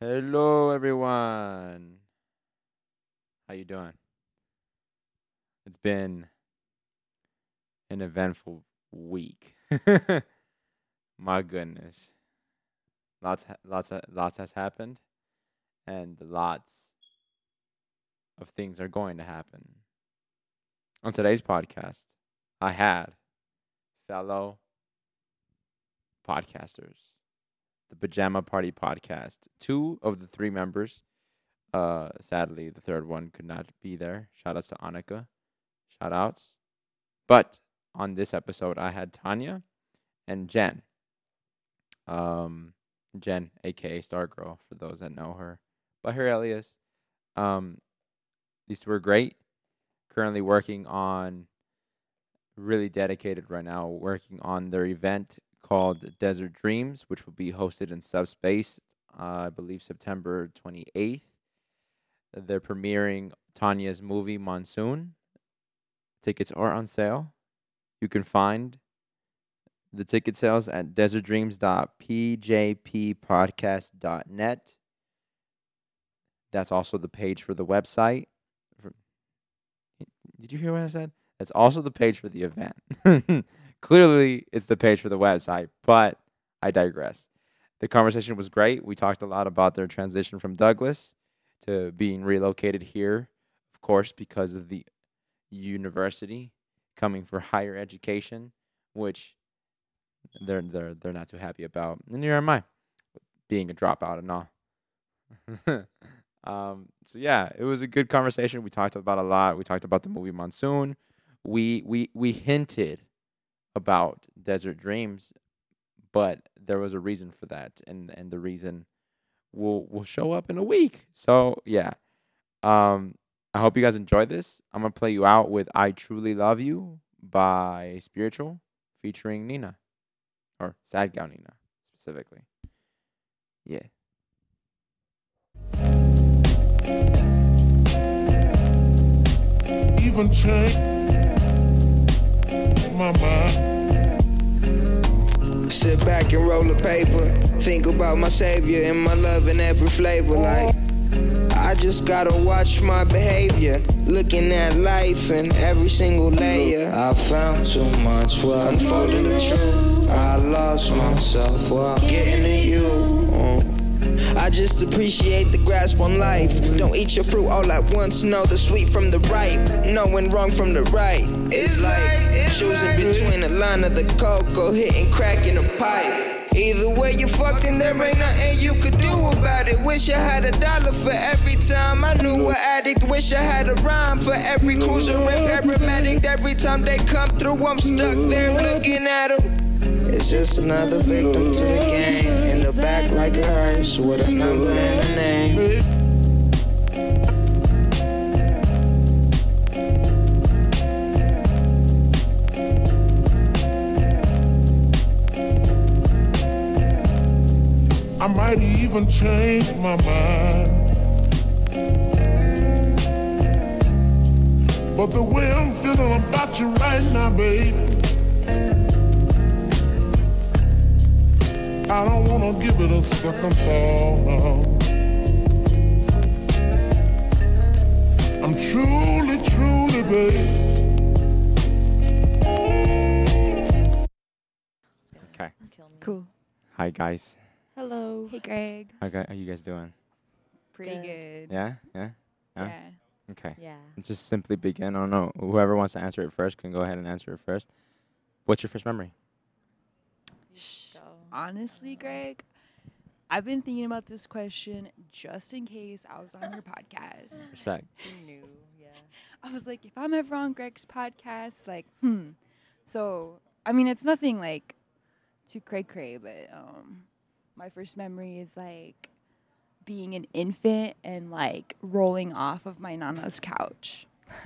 Hello, everyone. How you doing? It's been an eventful week. My goodness, lots, lots, lots has happened, and lots of things are going to happen. On today's podcast, I had fellow podcasters the Pajama Party podcast. Two of the three members, uh, sadly, the third one could not be there. Shout outs to Annika. Shout outs. But on this episode, I had Tanya and Jen. Um, Jen, aka Stargirl, for those that know her, but her alias. Um, these two are great. Currently working on, really dedicated right now, working on their event called Desert Dreams, which will be hosted in Subspace, uh, I believe September 28th. They're premiering Tanya's movie Monsoon. Tickets are on sale. You can find the ticket sales at desertdreams.pjppodcast.net. That's also the page for the website. Did you hear what I said? That's also the page for the event. Clearly, it's the page for the website, but I digress. The conversation was great. We talked a lot about their transition from Douglas to being relocated here, of course, because of the university coming for higher education, which they're they're they're not too happy about. And neither am I, being a dropout and all. um, so yeah, it was a good conversation. We talked about a lot. We talked about the movie Monsoon. We we we hinted about Desert Dreams, but there was a reason for that, and and the reason will will show up in a week. So yeah, um, I hope you guys enjoy this. I'm gonna play you out with "I Truly Love You" by Spiritual, featuring Nina, or Sad Gal Nina specifically. Yeah. even change my mind. Sit back and roll a paper. Think about my savior and my love in every flavor. Like, I just gotta watch my behavior. Looking at life in every single layer. I found too much while unfolding the truth. I lost myself while getting to you. I just appreciate the grasp on life. Don't eat your fruit all at once. Know the sweet from the ripe. Knowing wrong from the right. It's like choosing between a line of the cocoa hitting crack in a pipe. Either way you fucking, there ain't nothing you could do about it. Wish I had a dollar for every time I knew an addict. Wish I had a rhyme for every cruiser and paramedic. Every time they come through, I'm stuck there looking at them. It's just another victim to the game. Back like a hearse with a number and a name. I might even change my mind. But the way I'm feeling about you right now, baby, I don't wanna give it a second thought. I'm truly, truly, baby. Okay. Cool. Hi guys. Hello. Hey, Greg. How, gu- how you guys doing? Pretty Good. good. Yeah. Yeah. Yeah. Yeah. Okay. Yeah. Let's just simply begin. I don't know. Whoever wants to answer it first can go ahead and answer it first. What's your first memory? Go. Honestly, Greg, I've been thinking about this question just in case I was on your podcast. Respect. You knew. Yeah. I was like, if I'm ever on Greg's podcast, like, hmm. So, I mean, it's nothing like too cray cray, but um, my first memory is like being an infant and like rolling off of my nana's couch.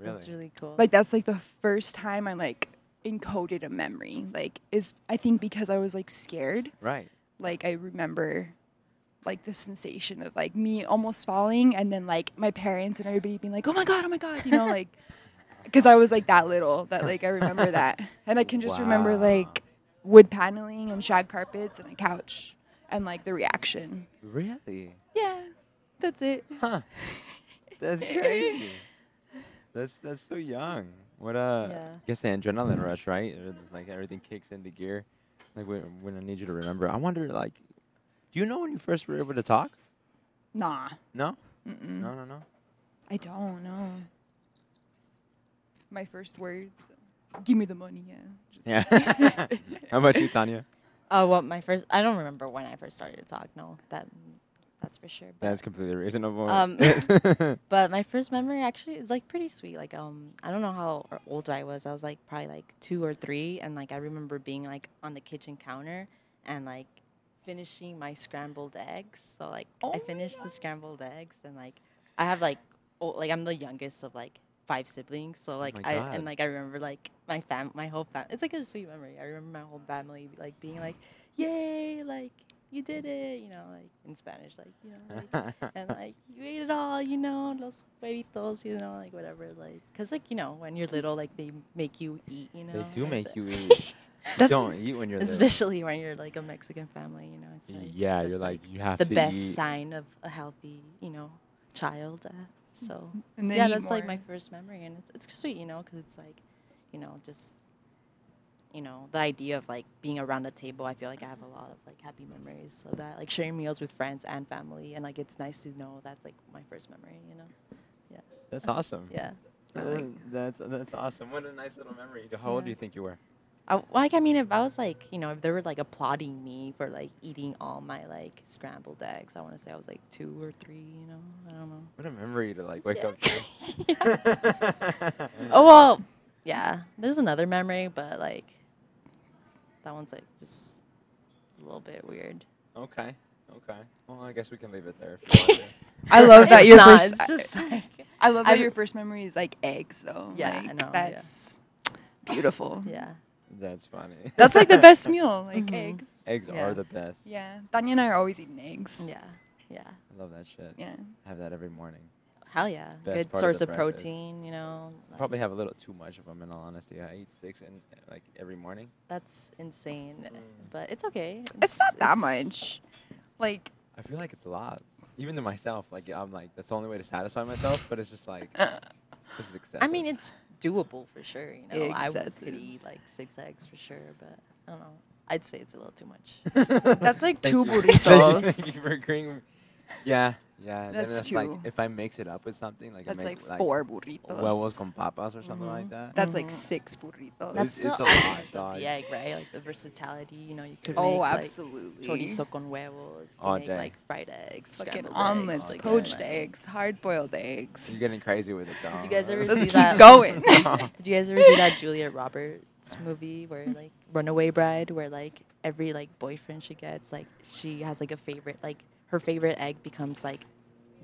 That's really cool. like that's like the first time I'm like encoded a memory. Like is I think because I was like scared. Right. Like I remember like the sensation of like me almost falling and then like my parents and everybody being like, "Oh my god, oh my god," you know, like because I was like that little that like I remember that. And I can just remember like wood paneling and shag carpets and a couch and like the reaction. Really? Yeah, that's it. Huh. That's crazy. That's that's so young. What uh Yeah. guess the adrenaline rush, right? It's like everything kicks into gear. Like when, when I need you to remember. I wonder like do you know when you first were able to talk? Nah. No? Mm-mm. No, no, no. I don't know. My first words. Give me the money, yeah. Just Yeah. How about you, Tanya? Oh, well, my first. I don't remember when I first started to talk. No, that that's for sure. But, That's completely reasonable. Um, but my first memory actually is like pretty sweet. Like um, I don't know how old I was. I was like probably like two or three, and like I remember being like on the kitchen counter and like finishing my scrambled eggs. So like I finished the scrambled eggs, and like I have like oh, like I'm the youngest of like five siblings. So like my I God. and like I remember like my fam, my whole fam. It's like a sweet memory. I remember my whole family like being like, "Yay!" Like you did it, you know, like in Spanish, like you know, like, and like you ate it all, you know, los huevitos, you know, like whatever, like, cause like you know, when you're little, like they make you eat, you know. they do make you eat. That's- don't eat when you're little. especially when you're like a Mexican family, you know. It's like Yeah, that's, you're like you have the to best eat. sign of a healthy, you know, child. Uh, so And then yeah, eat that's like my first memory, and it's it's sweet, you know, because it's like, you know, just you know, the idea of like being around a table. I feel like I have a mm-hmm. lot of like happy memories of that, like sharing meals with friends and family, and like it's nice to know that's like my first memory, you know. Yeah. That's awesome. Yeah. That's that's awesome. What a nice little memory. How old do you think you were? I, like I mean, if I was like, you know, if they were like applauding me for like eating all my like scrambled eggs, I want to say I was like two or three. You know, I don't know. What a memory to like wake Yeah. up to. Oh well, yeah. There's another memory, but like that one's like just a little bit weird. Okay. Okay. Well, I guess we can leave it there. If you want to. I love that It's your not, first. It's just like I love that I've- your first memory is like eggs, though. Yeah, I like, know, yeah. That's beautiful. yeah. That's funny. That's like the best meal, like Mhm. eggs. Eggs Yeah. are the best. Yeah, Tanya and I are always eating eggs. Yeah. Yeah. I love that shit. Yeah. I have that every morning. Hell yeah. Best Good part of source the of, protein. You know. like, Probably have a little too much of them in all honesty. I eat six in like every morning. That's insane, Mm. but it's okay. It's not that it's- much. Like, I feel like it's a lot. Even to myself, like I'm like that's the only way to satisfy myself. But it's just like this is excessive. I mean, it's doable for sure. You know, I would- could eat like six eggs for sure, but I don't know. I'd say it's a little too much. That's like two burritos. Thank you for agreeing. with- Yeah, yeah. then That's it's like two. if I mix it up with something, like I that's make like four burritos. huevos con papas or something like that. That's like Mhm. six burritos. That's it's the a lot, awesomeness of dog. the egg, right? Like the versatility. You know, you could oh, make like absolutely. chorizo con huevos. You All can make day. like fried eggs, Fucking scrambled omelets, eggs, like, poached like- eggs, hard boiled eggs. You're getting crazy with it, though. Did you guys ever Let's see keep that? going. Did you guys ever see that Julia Roberts movie where like Runaway Bride, where like every like boyfriend she gets, like she has like a favorite, like her favorite egg becomes like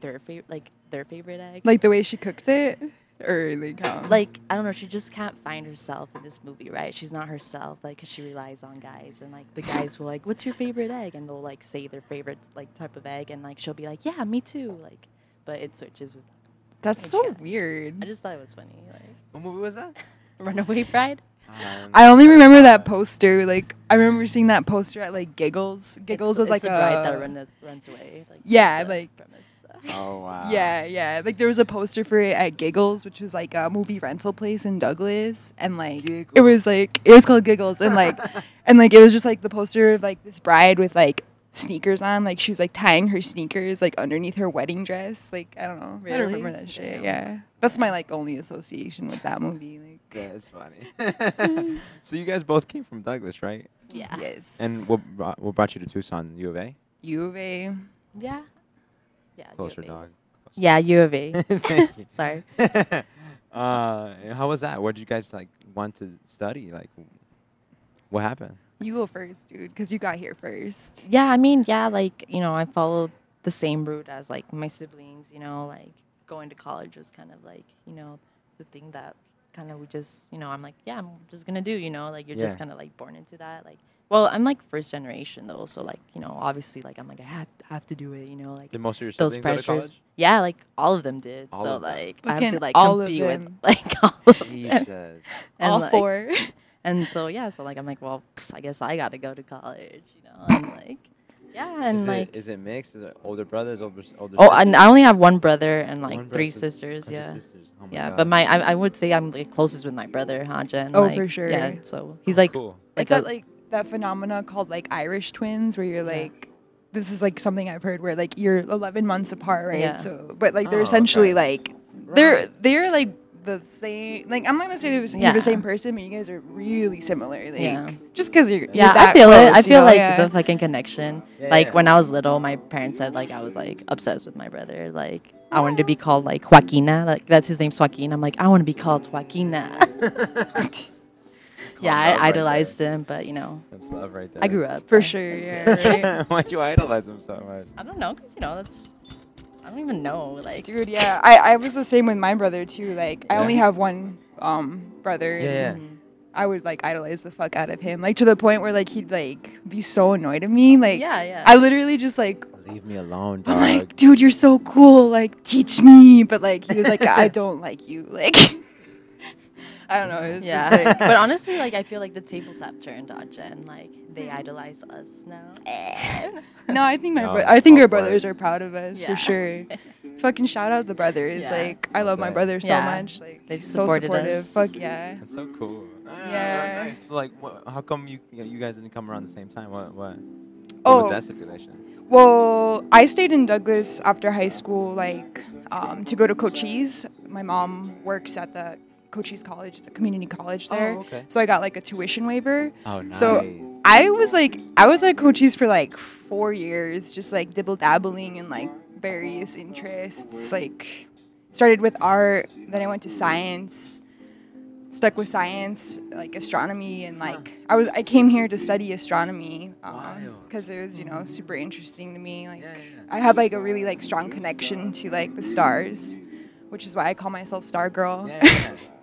their favorite, like their favorite egg. like the way she cooks it, or like how? like I don't know, she just can't find herself in this movie, right? She's not herself, like, 'cause she relies on guys, and like the guys will like, "What's your favorite egg?" and they'll like say their favorite like type of egg, and like she'll be like, "Yeah, me too," like, but it switches with. that's so can't- weird. I just thought it was funny, like What movie was that? Runaway Bride. Um, I only remember that poster. Like I remember seeing that poster at like Giggles. Giggles It's- was like it's a, a bride that runs, runs away. Like, Yeah, like- premise. Oh wow. Yeah, yeah. Like there was a poster for it at Giggles, which was like a movie rental place in Douglas, and like it was like it was called Giggles, and like and like it was just like the poster of like this bride with like sneakers on, like she was like tying her sneakers like underneath her wedding dress. Like I don't know, I don't remember that shit. Damn. Yeah, that's my like only association with that movie. Like That's funny. so you guys both came from Douglas, right? Yeah. yes, And what brought, what brought you to Tucson, U of A? U of A. Yeah. Yeah. U Closer, of A. dog. Closer. Yeah, U of A. Thank you. Sorry. uh, how was that? What did you guys like want to study? Like, what happened? You go first, dude, because you got here first. Yeah, I mean, yeah, like, you know, I followed the same route as like my siblings, you know, like going to college was kind of like, you know, the thing that kind of we just, you know, I'm like, yeah, I'm just going to do, you know, like you're Yeah. just kind of like born into that. Like, well, I'm like first generation though. So like, you know, obviously like I'm like, I have, have to do it, you know, like Did most of your those siblings go to pressures. college? Yeah, like all of them did. All so like I have to like all of compete with them. like all of them. Jesus. And, All like- four. And so yeah, so like I'm like, well, pss, I guess I got to go to college, you know. I'm like, Yeah, and is like it, is it mixed? Is it older brothers, older s- older? oh, sisters? and I only have one brother and like One three brother, sisters. Yeah. sisters. Oh my Yeah, God. but my I, I would say I'm like closest with my brother Haja. And, Oh, like, for sure. Yeah, so he's oh, like cool. like that a- like that phenomena called like Irish twins, where you're like, this is like something I've heard where like you're 11 months apart, right? Yeah. So, but like they're Oh, essentially okay. like they're they're like the same. Like I'm not gonna say they're you're Yeah. the same person, but you guys are really similar. Like Yeah. just because you're, you're yeah, I that feel it. I feel know? like Yeah. the fucking connection. Yeah, like when I was little, my parents said like I was like obsessed with my brother. Like I wanted to be called like Joaquina. Like that's his name's Joaquin. I'm like I want to be called Joaquina. yeah, I idolized him, but you know, That's love right there. I grew up for sure. Yeah, right. Why'd you idolize him so much? I don't know, cause you know that's. I don't even know. Like Dude, yeah, I, I was the same with my brother too. Like, I Yeah. only have one um brother. Yeah, yeah. I would like idolize the fuck out of him, like to the point where like he'd like be so annoyed at me. Like, yeah, yeah. I literally just like Leave me alone, dog. I'm like, dude, you're so cool. Like, teach me. But like, he was like, I don't like you. Like, I don't know. It's yeah, just, like, but honestly, like I feel like the tables have turned on Jen. Like they idolize us now. no, I think my No, bro- I think all our for brothers are proud of us Yeah. for sure. Fucking shout out the brothers. Yeah. Like, I love my Okay. brother so Yeah. much. Like, They've so supported supportive. us. Fuck yeah. That's so cool. Ah, Yeah. Nice. Like, what, how come you you guys didn't come around the same time? What what? What Oh. was that stipulation? Well, I stayed in Douglas after high school, like um, to go to Cochise. My mom works at the Cochise College. It's a community college there. Oh, okay. So I got like a tuition waiver. Oh, nice. So I was like, I was at Cochise for like four years, just like dibble dabbling in like various interests. Like, started with art, then I went to science, stuck with science, like astronomy, and like I was I came here to study astronomy um, because it was you know super interesting to me. Like, Yeah, yeah, I have like a really like strong connection to like the stars, which is why I call myself Star Girl. yeah.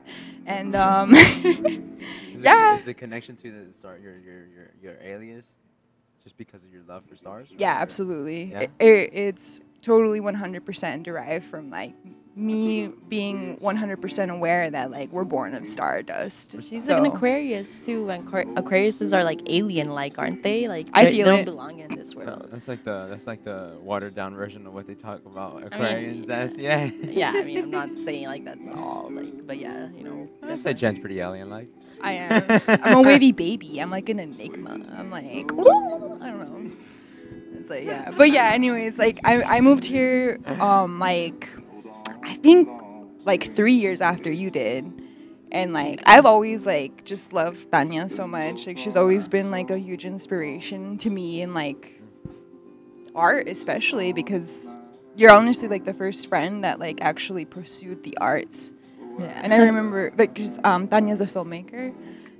and um, Is Yeah. The, the connection to the star your your your your alias just because of your love for stars? Yeah, absolutely. Yeah? It, it, it's totally 100% derived from like me being 100% aware that like we're born of stardust. She's so, like an Aquarius too, and Aquar- Aquariuses are like alien-like, aren't they? Like I feel they don't it. belong in this Uh, world. That's like the that's like the watered down version of what they talk about mean, Aquarians as. Yeah. yeah, I mean, I'm not saying like that's all, like, but yeah, you know. I say Jen's pretty alien like. I am. I'm a wavy baby. I'm like an enigma. I'm like, I don't know. It's like, yeah. But yeah, anyways, like I, I moved here um like I think like three years after you did. And like I've always like just loved Tanya so much. Like she's always been like a huge inspiration to me and like art especially because you're honestly like the first friend that like actually pursued the arts. Yeah. And I remember, like, 'cause, um, Tanya's a filmmaker,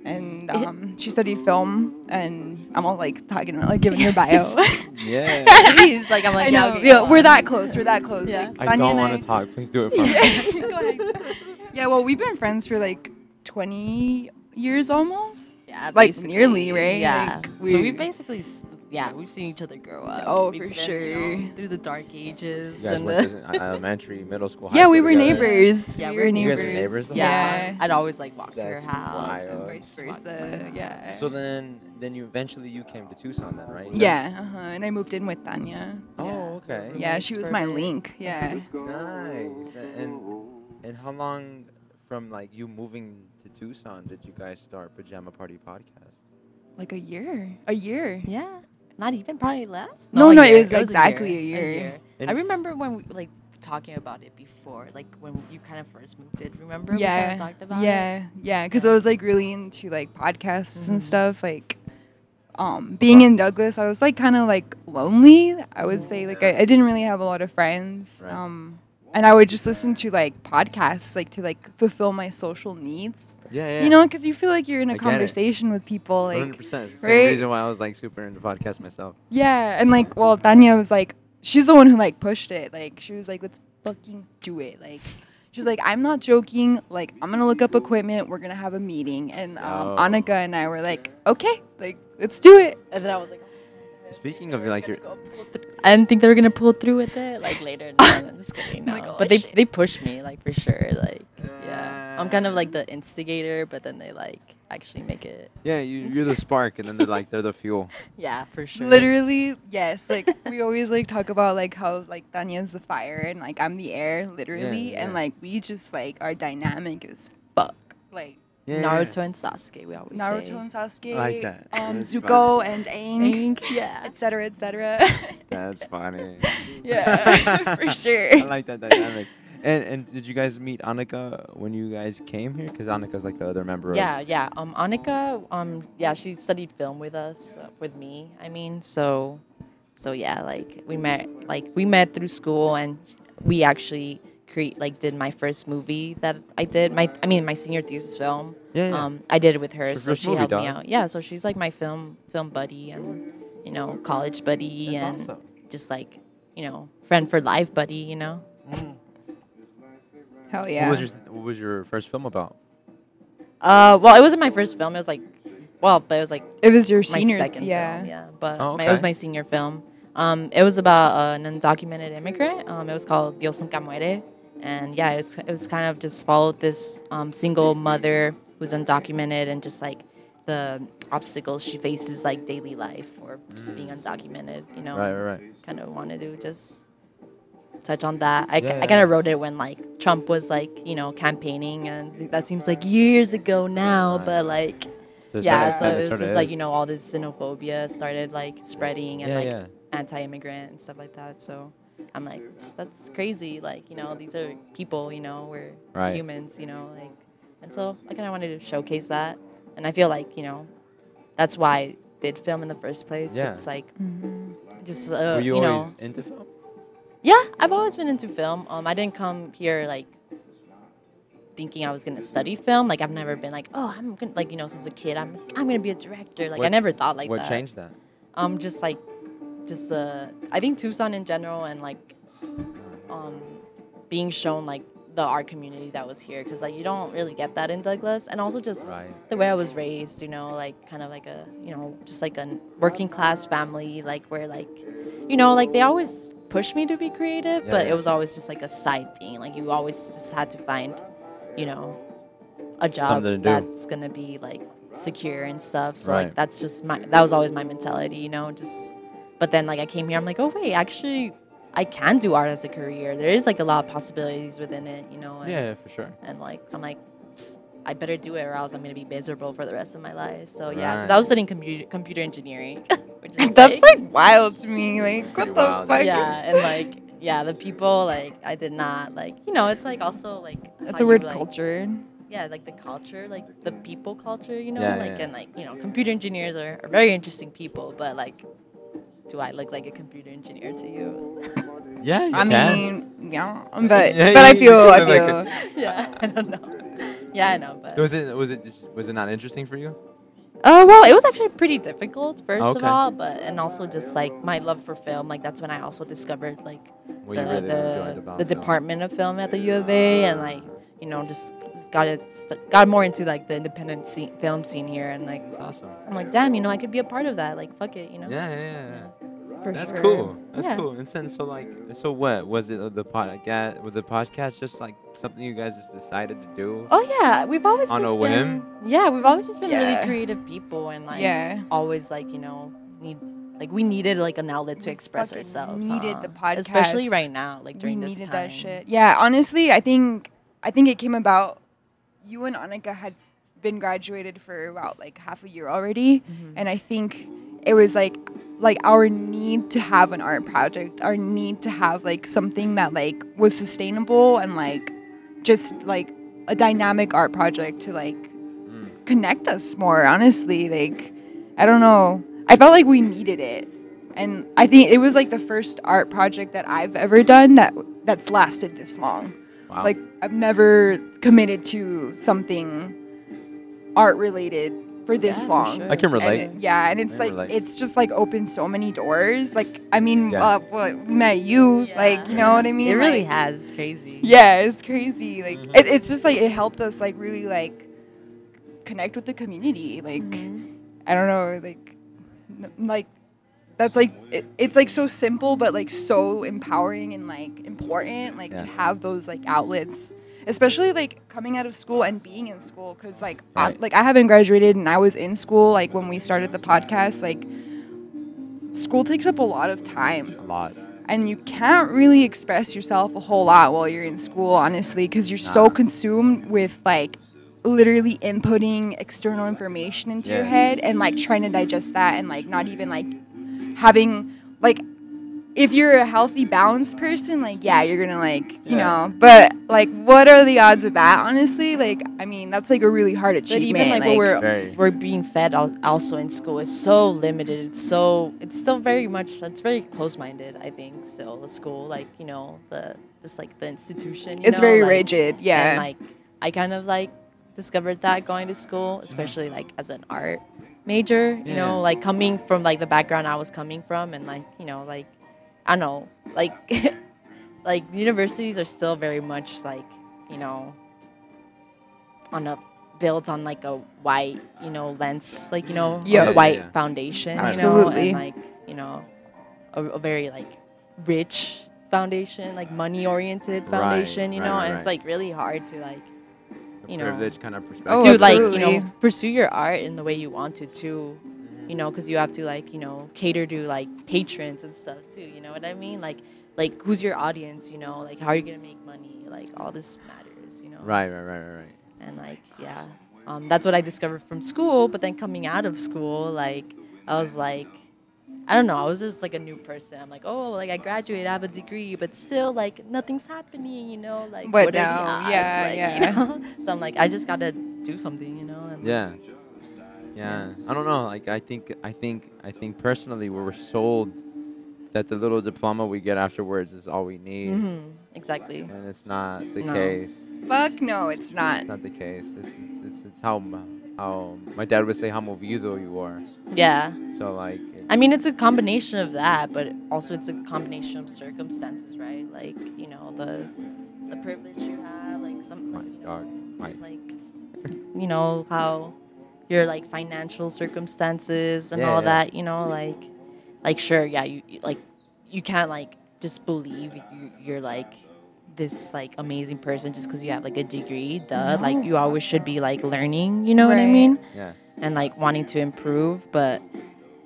and um, she studied film, and I'm all like talking about like giving her bio. Yeah. Please, like I'm like I yeah, okay, yeah, we're that close. We're that close. Yeah. Like, I Tanya don't want to talk. Please do it for me. Go ahead. Yeah, well, we've been friends for like 20 years almost. Yeah, like, nearly, right? Yeah. Like, so we- we basically, s- yeah, we've seen each other grow up. Oh, We for put in, you know, sure. through the dark ages. You guys and went the, to uh, elementary, middle school, high Yeah, we school were together? neighbors. Yeah, we we're were You guys neighbors. were neighbors the whole yeah. I'd always like walk to her house. wild. And and vice versa. Yeah. So then, then you eventually you came to Tucson then, right? Yeah, uh-huh. and I moved in with Tanya. Oh, okay. Yeah, she was my link. Yeah. Nice. And and how long from like you moving to Tucson did you guys start Pajama Party podcast? Like a year. A year. Yeah, not even probably less. No, a no, it year. was exactly a year. And- I remember when we like talking about it before, like when you kind of first moved in. Remember? we yeah kind of talked about yeah it. yeah because Yeah. i was like really into like podcasts Mhm. and stuff like um being Wow. in douglas i was like kind of like lonely i would say like I, I didn't really have a lot of friends Right. um and i would just listen to like podcasts like to like fulfill my social needs Yeah, yeah. you know because you feel like you're in I a it. conversation with people like 100%. It's the same right? reason why I was like super into podcast myself. yeah and like well tanya was like she's the one who like pushed it like she was like let's fucking do it like she's like i'm not joking like i'm gonna look up equipment we're gonna have a meeting and um, Oh. annika and i were like okay like let's do it And then I was like. Speaking of like your I didn't think they were gonna pull through with it. Like later, no, I'm just kidding. No. Like, oh, but they shit. they pushed me like for sure. Like yeah, I'm kind of like the um, instigator, but then they like actually make it. Yeah, you, you're the spark, and then they're like they're the fuel. Yeah, for sure. Literally, yes. Like we always like talk about like how like Tanya's the fire and like I'm the air, literally, and yeah. like we just like our dynamic is fuck. Like Yeah, Naruto and Sasuke, we always Naruto say. and Sasuke, I like that. um, That's Zuko and Aang, Ink, yeah. etc. etc. That's funny. yeah, for sure. I like that dynamic. And and did you guys meet Annika when you guys came here? Because Annika's like the other member. Yeah, yeah. Um, Annika, um, yeah, she studied film with us, uh, with me. I mean, so, so yeah, like we met, like we met through school, and we actually create, like, did my first movie that I did. My, I mean, my senior thesis film. Yeah, yeah. Um, I did it with her, so she first movie, helped me out. Yeah, so she's like my film, film buddy, and you know, college buddy, That's and awesome. just like, you know, friend for life buddy. You know. Hell What yeah. was your What was your first film about? Uh, well, it wasn't my first film. It was like, well, but it was like it was your my senior. second yeah. film. Yeah, but Oh, my, it was my senior film. Um, it was about uh, an undocumented immigrant. Um, it was called Dios nunca muere, and yeah, it's, it was kind of just followed this um, single mother who's undocumented and just like the obstacles she faces like daily life or just being undocumented. You know, Mm. Right, right, right. kind of wanted to just touch on that. I, Yeah, I kind of wrote it when like Trump was like you know campaigning, and that seems like years ago now, Right. but like So yeah, so it was just like you know all this xenophobia started like spreading and Yeah, like yeah. anti-immigrant and stuff like that. So I'm like, that's crazy. Like you know these are people. You know we're Right. humans. You know like, and so I kind of wanted to showcase that, and I feel like you know that's why I did film in the first place. Yeah. It's like Mm-hmm. just uh, Were you, you, always know into film? yeah, I've always been into film. Um, I didn't come here like thinking I was gonna study film. Like I've never been like, oh, I'm gonna like you know since a kid I'm I'm gonna be a director. Like I never thought like what that. What changed that? Um, just like, just the I think Tucson in general and like, um, being shown like the art community that was here because like you don't really get that in Douglas and also just Right. the way I was raised, you know, like kind of like a you know just like a working class family, like where like, you know, like they always pushed me to be creative, Yeah, but it was always just like a side thing. Like you always just had to find, you know, a job Something to do. that's gonna be like secure and stuff. So Right. like that's just my that was always my mentality, you know, just but then like I came here, I'm like, oh wait, actually I can do art as a career. There is like a lot of possibilities within it, you know. And, Yeah, for sure. And like I'm like, I better do it or else I'm gonna be miserable for the rest of my life. So yeah, because I was studying computer computer engineering. which That's like wild to me. Like what the wild, fuck? yeah, and like yeah, the people like I did not like you know it's like also like That's a weird you, like, culture. yeah, like the culture, like the people culture, you know, Yeah, like yeah. and like you know, computer engineers are, are very interesting people, but like, do I look like a computer engineer to you? Yeah, you I can. mean, yeah, but Yeah, but I you- you feel I feel like yeah, I don't know. Yeah, I know, but was it was it just was it not interesting for you? uh, well, it was actually pretty difficult first of all, but and also just like my love for film, like that's when I also discovered like What the really the, about the department of film at the U of A, and like you know just got it st- got more into like the independent scene, film scene here, and like That's awesome. I'm like, damn, you know, I could be a part of that. Like, fuck it, you know. Yeah, yeah, yeah. yeah. for That's sure. cool. That's Yeah. cool. And then, so like, so what was it? uh, The podcast? Was the podcast just like something you guys just decided to do? Oh yeah, we've always On a just whim? been yeah, we've always just been Yeah. really creative people and like Yeah. always like you know need like we needed like an outlet to express fucking ourselves. needed huh? the podcast, especially right now, like during we this needed time. that shit. Yeah, honestly, I think I think it came about. You and Annika had been graduated for about like half a year already, Mm-hmm. and I think it was like like our need to have an art project, our need to have like something that like was sustainable and like just like a dynamic art project to like Mm. connect us more. Honestly, like I don't know, I felt like we needed it. And I think it was like the first art project that I've ever done that that's lasted this long. Wow. Like I've never committed to something art related for this Yeah, for long. sure. I can And relate. it- yeah, and it's like relate. it's just like opened so many doors. Like I mean, Yeah. uh, what, we met you, like you know what I mean? It really Like, has. It's crazy. Yeah, it's crazy. Like Mhm. it, it's just like it helped us like really like connect with the community. Like Mhm. I don't know, like n- like that's like it, it's like so simple but like so empowering and like important like to have those like outlets especially like coming out of school and being in school because like I, like I haven't graduated and I was in school like when we started the podcast like school takes up a lot of time. A lot. and you can't really express yourself a whole lot while you're in school honestly because you're so consumed with like literally inputting external information into your head and like trying to digest that and like not even like having like if you're a healthy balanced person like yeah you're gonna like you Yeah. know but like what are the odds of that honestly like i mean that's like a really hard achievement But even like, like, what we're Very. we're being fed also in school is so limited. It's so it's still very much it's very close minded. I think so the school like you know the just like the institution. You it's know, very like, rigid yeah And like I kind of like discovered that going to school, especially like as an art major. You Yeah. know, like coming from like the background I was coming from, and like you know like I don't know like like universities are still very much like you know on a built on like a white you know lens like you know mm. Yeah. a Yeah, white yeah. foundation you know Absolutely. and like you know a, a very like rich foundation like money oriented Right, foundation you know right, and it's like really hard to like you know, privilege kind of perspective. Oh, to like you know pursue your art in the way you want to too you know because you have to like you know cater to like patrons and stuff too you know what i mean? Like like who's your audience you know? Like how are you gonna make money? Like all this matters you know? Right, right, right, right, right. and like yeah. Um, that's what i discovered from school but then coming out of school like i was like i don't know i was just like a new person i'm like oh like i graduated i have a degree but still like nothing's happening you know like But what are the now, odds? yeah, like, yeah. you know? so i'm like i just gotta do something you know and Yeah. Yeah. I don't know. Like I think I think I think personally we were sold that the little diploma we get afterwards is all we need. hmm exactly And it's not the No. case. fuck no it's not It's not the case. It's it's, it's, it's how how my dad would say how movido you are. yeah So like it- I mean, it's a combination of that, but also it's a combination of circumstances, right? Like, you know, the the privilege you have, like some, my like, you know, my like, you know, how your like financial circumstances and Yeah, all yeah. that, you know, like, like sure, yeah, you you- like, you can't like just believe you, you're like this like amazing person just because you have like a degree, duh. Like, you always should be like learning, you know what I mean? yeah. and like wanting to improve but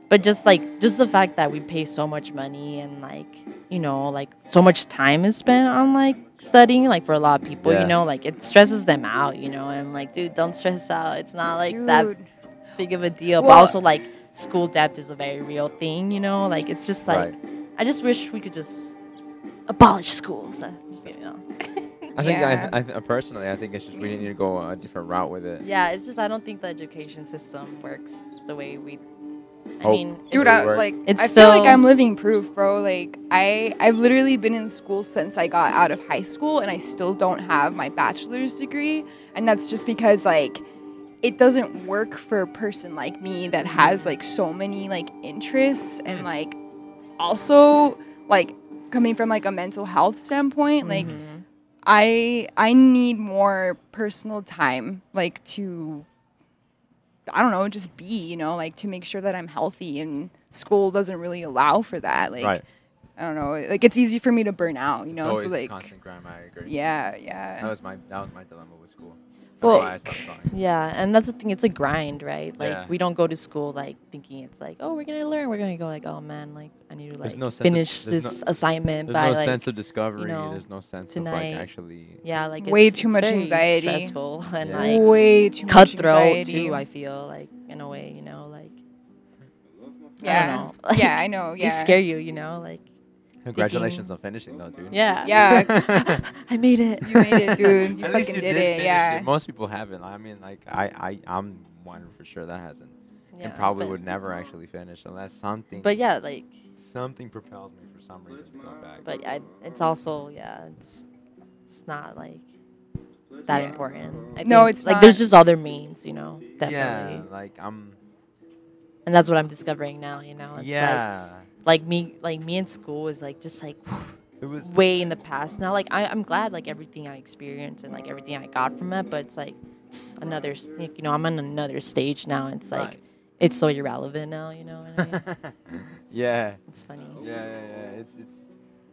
but just like just the fact that we pay so much money and like you know like so much time is spent on like studying like for a lot of people Yeah. you know like it stresses them out you know and like dude don't stress out it's not like that big of a deal but also like school debt is a very real thing you know like it's just like right. i just wish we could just abolish schools uh, just, you know I think Yeah. I, I th- personally I think it's just we need to go a different route with it. yeah it's just i don't think the education system works the way we i Hope. mean Dude, It's I, like It's I feel like I'm living proof, bro. Like I I've literally been in school since I got out of high school and I still don't have my bachelor's degree, and that's just because like it doesn't work for a person like me that has like so many like interests and like also like coming from like a mental health standpoint, like Mhm. I I need more personal time like to I don't know, just be, you know, like to make sure that I'm healthy and school doesn't really allow for that. Like right. I don't know, like it's easy for me to burn out, you It's know. always So like constant grind. I agree. yeah, yeah. That was my that was my dilemma with school. That's Well- why I stopped going. Yeah, and that's the thing. It's a grind, right? Like Yeah. we don't go to school like thinking it's like, oh, we're gonna learn. We're gonna go like, oh man, like I need to like no sense of- finish there's this no- assignment There's by no like sense of discovery. know, There's no sense tonight. of like actually. yeah, like Way it's, too it's much very anxiety. stressful and Yeah. like Way too much cutthroat too. I feel like in a way, you know, like yeah, I know, like, yeah, I know. Yeah, they scare you, you know, like Congratulations on finishing though, dude. yeah, Yeah, I made it. you made it, dude. You At least fucking you did, did it. finish Yeah. Most people haven't. I mean, like I, I, I'm one for sure that hasn't, Yeah, and probably would never actually finish unless something. But yeah, like, something propels me for some reason to go back. but I, it's also yeah, it's it's not like that Yeah. important. I No, think, it's like there's just other means, you know, definitely. yeah, like I'm. and that's what I'm discovering now. You know, it's yeah, like, like me, like me in school was like just like it was. way in the past. Now, like I, I'm glad like everything I experienced and like everything I got from it, but it's like it's another, you know, I'm on another stage now. And it's like Right. it's so irrelevant now. You know what I mean? yeah, it's funny. yeah, yeah, yeah. It's it's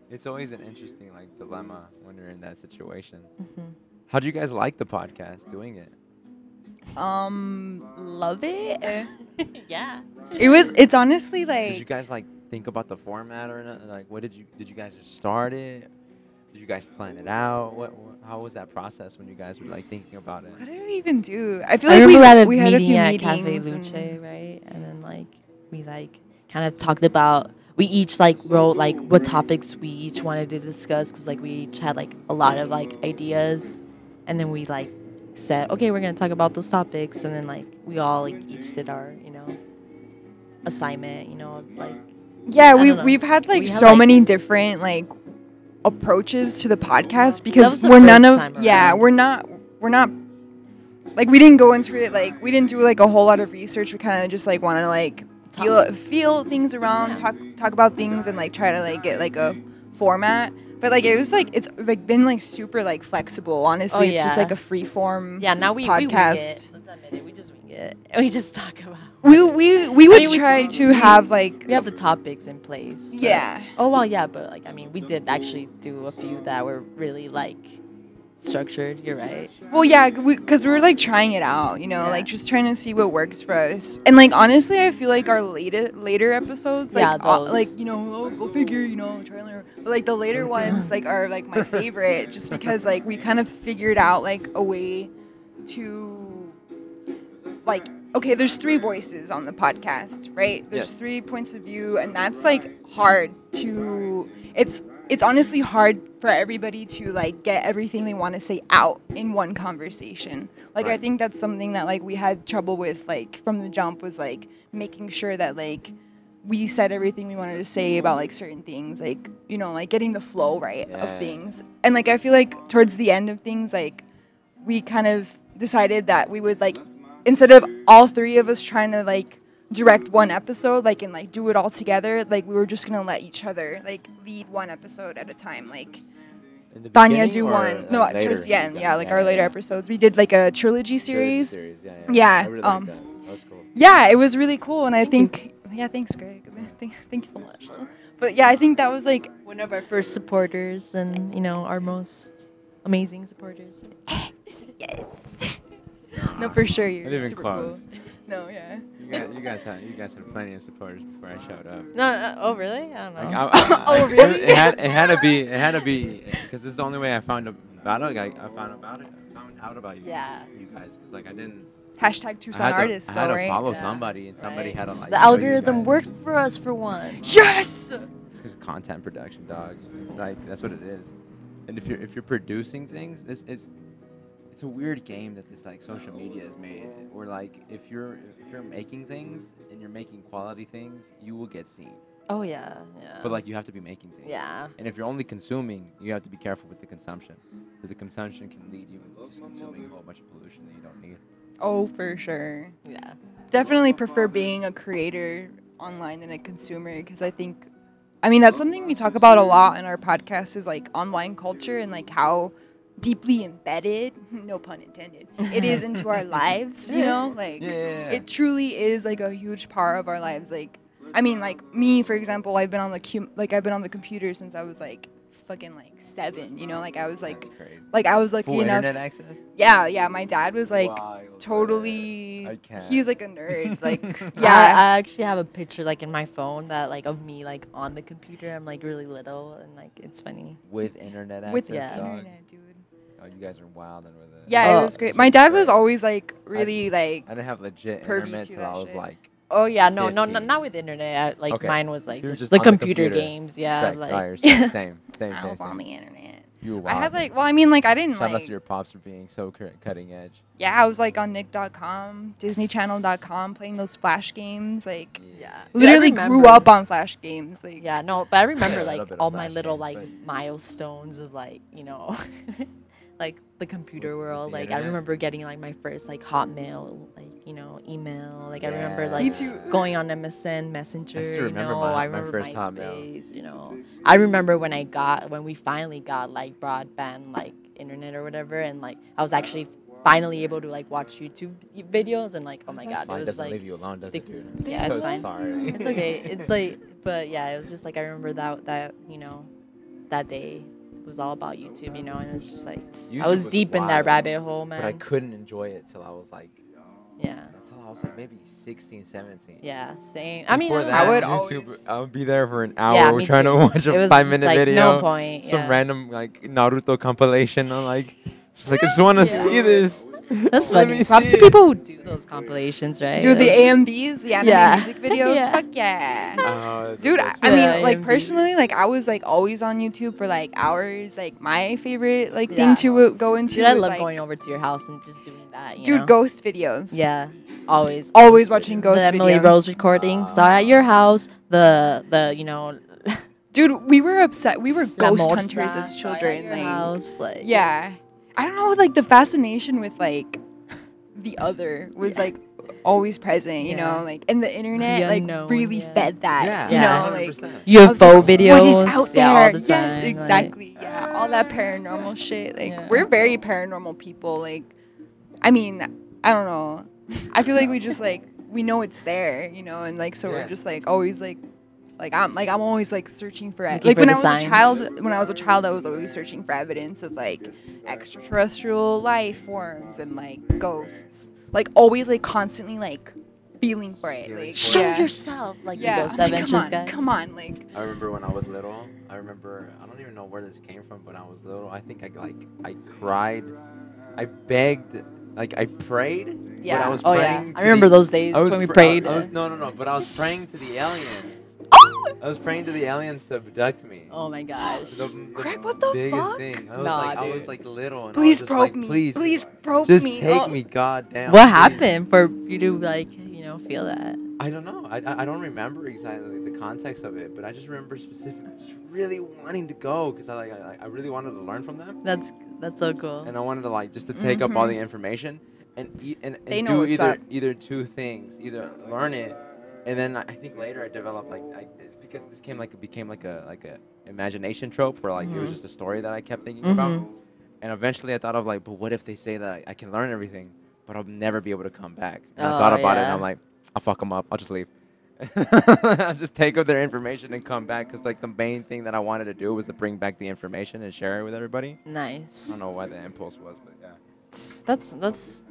it's always an interesting like dilemma when you're in that situation. hmm How do you guys like the podcast doing it? Um, love it. yeah. It was. It's honestly Did you guys like think about the format or not? like what did you did you guys just start it? Did you guys plan it out? What, what how was that process when you guys were like thinking about it? What did we even do? I feel I like we, remember at a we had a few at meetings. Cafe Luce, and- right? And then like we like kind of talked about we each like wrote like what topics we each wanted to discuss because like we each had like a lot of like ideas, and then we like said okay we're gonna talk about those topics, and then like we all like each did our you know assignment, you know like Yeah, we've we've had like We so like- many different like approaches to the podcast because we're none of yeah around. we're not we're not like we didn't go into it like we didn't do like a whole lot of research. We kind of just like want to like feel feel things around, Yeah. talk talk about things, and like try to like get like a format. But like it was like it's like been like super like flexible. Honestly, oh, it's just Oh, like a free form. yeah now we we Podcast. admit it, we just wing it. And we just talk about. We we we would mean, we- try to we- have like We have the topics in place. yeah. Oh well, yeah, but like I mean, we did actually do a few that were really like structured. You're right. Well, yeah, because we, were like trying it out, you know, Yeah. like just trying to see what works for us. And like honestly, I feel like our later later episodes, like Yeah, uh, all- like you know, oh, go figure, you know, try and learn. But like the later ones, like are like my favorite, just because like we kind of figured out like a way to like okay, there's three voices on the podcast, right? There's Yes. three points of view, and that's like hard to. It's it's honestly hard for everybody to like get everything they want to say out in one conversation. Like I think that's something that like we had trouble with like from the jump was like making sure that like we said everything we wanted to say about like certain things like you know like getting the flow right Yeah. of things and like i feel like towards the end of things like we kind of decided that we would like instead of all three of us trying to like direct one episode like and like do it all together like we were just gonna let each other like lead one episode at a time like In the Tanya do one no later towards the end yeah like our later episodes we did like a trilogy Trilogy series series. Yeah, yeah. Yeah, I really um, that. That was cool. yeah it was really cool and i think yeah thanks greg thank, thank you so much but yeah i think that was like One of our first supporters, and you know our most amazing supporters. yes no for sure you're Not even super close. cool no yeah You guys, you guys had you guys had plenty of supporters before I showed up. No, no, oh really? I don't know. Like, I, I, Oh, really? It had it had to be it had to be because this is the only way I found about it. Like, I found about it. I found out about you. Yeah. You guys, because like I didn't. hashtag I tucson had to, artists I had though to right follow Yeah. somebody, and somebody Right. had to It's like. the algorithm worked for us for once. yes It's because content production, dog. It's like that's what it is. And if you're if you're producing things, it's it's it's a weird game that this like social media has made. Where like if you're if you're making things and you're making quality things, you will get seen. Oh yeah, yeah. But like you have to be making things. yeah, And if you're only consuming, you have to be careful with the consumption, because the consumption can lead you into just consuming a whole bunch of pollution that you don't need. oh for sure yeah. definitely prefer being a creator online than a consumer because I think, I mean, that's something we talk about a lot in our podcast is like online culture and like how deeply embedded, no pun intended, it is into our lives, you know? Like, Yeah. it truly is like a huge part of our lives. Like, I mean, like me, for example, I've been on the cum- like I've been on the computer since I was like fucking like seven, you know? Like, I was like, like I was lucky Full enough. internet access. Yeah, yeah. My dad was like Wild, totally. I can't. He was like a nerd. Like Yeah, I, I actually have a picture like in my phone that like of me like on the computer. I'm like really little and like it's funny. with internet access. with Yeah. dog. internet, dude. Oh, you guys are wilding with it. Yeah, Oh. it uh, was great. My dad was always like really like I didn't have legit pervy internet to till that I was shit. like. Oh yeah, no, no, no, not with internet. I, like Okay. mine was like You just, just the, on the computer computer. games. Yeah, respect. like Alright, respect. same, same, I same, was on the internet. You were I had like, well, I mean, like I didn't Shout like. to your pops were being so cutting edge. Yeah, I was like on Nick.com, DisneyChannel.com, playing those Flash games. Like, yeah. Dude, I literally grew up on Flash games. Like, Yeah, no, but I remember Yeah, like all my little games, like but- milestones of like you know, like the computer With- with world. the like I remember getting like my first like Hotmail like you know email. Like I remember like Me too. going on MSN Messenger. remember you know, my- I my remember first Hotmail. MySpace. You know, I remember when I got when we finally got like broadband like internet or whatever, and like I was actually finally able to like watch YouTube videos and like oh my god, Fine, it was doesn't like leave you alone, does it, the- dude? I'm Yeah, so it's fine. Sorry. it's okay. It's like, but yeah, it was just like I remember that that you know, that day was all about YouTube, you know, and it was just like I was was deep in that rabbit hole, man. But I couldn't enjoy it till I was like, yeah, until I was like maybe 16, 17. yeah, same. I mean, Before I, that, I would YouTube, always- I would be there for an hour me trying too. to watch a was 5-minute like, video. No point. Some yeah. random like Naruto compilation. I'm like, just like I just want to see Yeah. this. That's Let funny. me Props see to people who do those compilations, right? Dude, the Like- AMVs, the anime Yeah. music videos, Yeah. fuck yeah. Oh, that's Dude, I, best I mean, Yeah, like AMV. personally, like I was like always on YouTube for like hours. Like my favorite like Yeah. thing to uh, go into. Dude, I was, love like, going over to your house and just doing that. You Dude, know? ghost videos. Yeah, always. Always watching ghost the Emily videos. Rose recording. Saw at your house. The the you know. Dude, we were upset. We were La ghost Morsa, hunters as saw at children. your Like, house, like yeah. I don't know, like the fascination with like the other was Yeah. like always present, you Yeah. know, like and the internet The like unknown, really yeah. fed that. yeah, You Yeah. know, like 100%. I UFO like, videos. What is out there? Yeah, all the time. Yes, like- exactly. yeah, all that paranormal shit. Like Yeah. we're very paranormal people. Like, I mean, I don't know. I feel like we just like we know it's there, you know, and like so Yeah. we're just like always like. Like I'm like I'm always like searching for it. Looking Like for when I was signs. a child, when I was a child, I was always searching for evidence of like extraterrestrial life forms and like ghosts. Like always like constantly like feeling for it. Like Show yeah. yourself, like yeah. the I'm Ghost like, come on, guy. come on, like I remember when I was little. I remember I don't even know where this came from, but I was little. I think I like I cried. I begged, like I prayed. But Yeah. I was oh yeah. praying I remember the- those days I was when we pr- prayed. I, I was no no no, but I was praying to the aliens. I was praying to the aliens to abduct me. oh my gosh. The, the Craig, what the biggest fuck? thing. I was Nah, like, I was dude. like little. And please I was just probe like, me. Please, Please probe just me. take Oh. me, goddamn. What please." happened for you to like you know feel that? I don't know. I, I I don't remember exactly the context of it, but I just remember specifically just really wanting to go because I like I, I really wanted to learn from them, That's that's so cool. and I wanted to like just to take up all Mhm. the information and and, and know do what's either up. either two things, either learn it, and then I I think later I developed like I, it's because this came like it became like a like a imagination trope where like it was Mhm. just a story that I kept thinking about, Mhm. and eventually I thought of like, but what if they say that I, I can learn everything, but I'll never be able to come back? And I Oh, thought about it, and. I'm like, I'll fuck them up. I'll just leave. I'll just take up their information and come back because like the main thing that I wanted to do was to bring back the information and share it with everybody. Nice. I don't know why the impulse was, but yeah. That's that's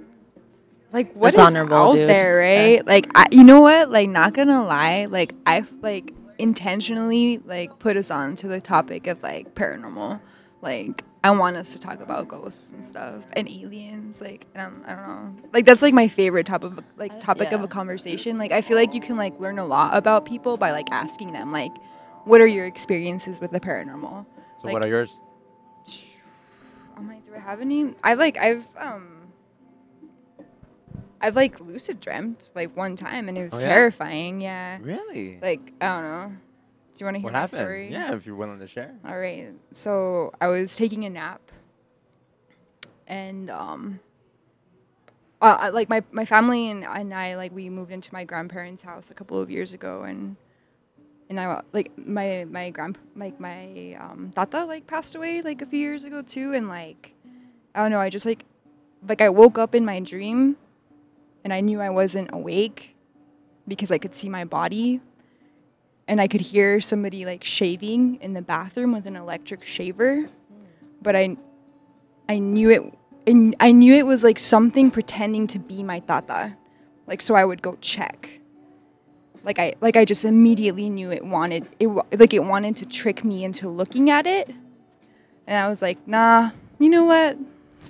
like what That's is honorable, out dude. there, Yeah. right? Like I, you know what? Like not gonna lie, like I like intentionally like put us on to the topic of like paranormal. Like I want us to talk about ghosts and stuff and aliens. Like and I'm, I don't know. Like that's like my favorite topic of like I- topic of a conversation. Like I feel like you can like learn a lot about people by like asking them like, what are your experiences with the paranormal? So Like- what are yours? Oh my, do I have any? I like I've um I've like lucid dreamt like one time and it was Oh, yeah? terrifying. Yeah. Really? Like I don't know. Do you want to hear what happened? story? Yeah, if you're willing to share. All right. So I was taking a nap, and um, I- like my my family and, and I like we moved into my grandparents' house a couple of years ago, and and I like my my grand like my um tata like passed away like a few years ago too, and like I don't know, I just like like I woke up in my dream, and I knew I wasn't awake because I could see my body. And I could hear somebody like shaving in the bathroom with an electric shaver, but I, I knew it, and I knew it was like something pretending to be my tata, like so I would go check. Like I, like I just immediately knew it wanted it, like it wanted to trick me into looking at it, and I was like, nah, you know what,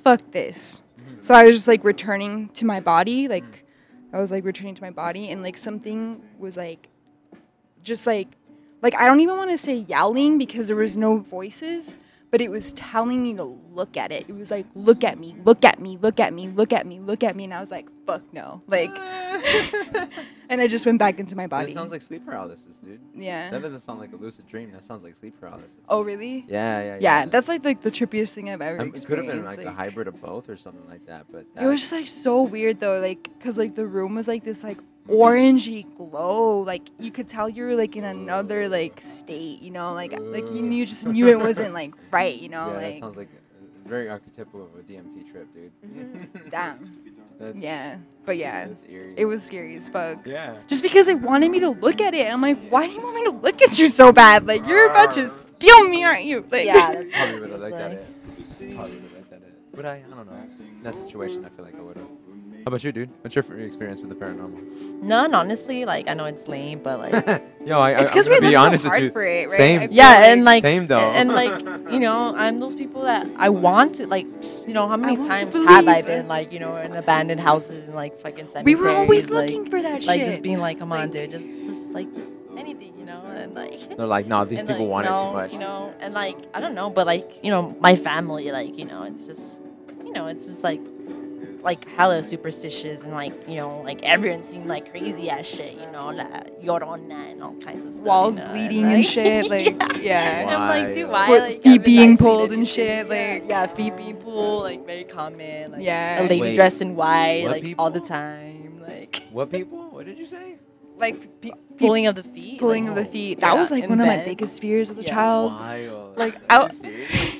fuck this. So I was just like returning to my body, like I was like returning to my body, and like something was like just like like I don't even want to say yelling because there was no voices, but it was telling me to look at it. It was like look at me, look at me, look at me, look at me, look at me, and I was like fuck no, like, and I just went back into my body. That sounds like sleep paralysis, dude. yeah. That doesn't sound like a lucid dream. That sounds like sleep paralysis. Oh really? Yeah, yeah, yeah. Yeah, that's like like the trippiest thing I've ever Um, it could have been like, a hybrid of both or something like that, but It was just like so weird though, like because like the room was like this like mm-hmm. orangey glow, like you could tell you were like in another like state, you know, like like you, you just knew it wasn't like right, you know, yeah, that sounds like uh, very archetypical of a DMT trip, dude. Mm-hmm. damn. That's, Yeah, but yeah, That's eerie. it was scary as fuck. Yeah. Just because it wanted me to look at it, I'm like, why do you want me to look at you so bad? Like you're about to steal me, aren't you? Like, Yeah, that's Probably would have it's looked at it. Probably would have looked at it. But I, I don't know. In that situation, I feel like I would have. How about you, dude? What's your f- experience with the paranormal? None, honestly. Like I know it's lame, but like Yo, I, it's because we gonna be look honest so hard you. for it, right? Same. I feel yeah, and like Same though. and like you know, I'm those people that I want to like you know how many times have I been like you know in abandoned houses and like fucking cemeteries. we were always like, looking for that shit. like shit. just being like, come on, Like- dude, just just like just anything, you know, and like. They're like, no, these people like, want it too much. You know, and like I don't know, but like you know, my family, like you know, it's just you know, it's just like like hella superstitious and like you know, like everyone seemed like crazy ass shit, you know, like Llorona and all kinds of stuff. Walls you know, bleeding like, and shit. Like, yeah. yeah. And I'm like, dude, why? Like, feet haven't being pulled and shit, Yeah, like- yeah, feet being pulled, like very common. Like, Yeah. a lady Wait, dressed in white, what like all the time, like What people? What did you say? Like pe- pulling of the feet, pulling like, of the feet. That yeah, was like in one of my biggest fears as a Yeah. child. Wild. Like, Are out- serious?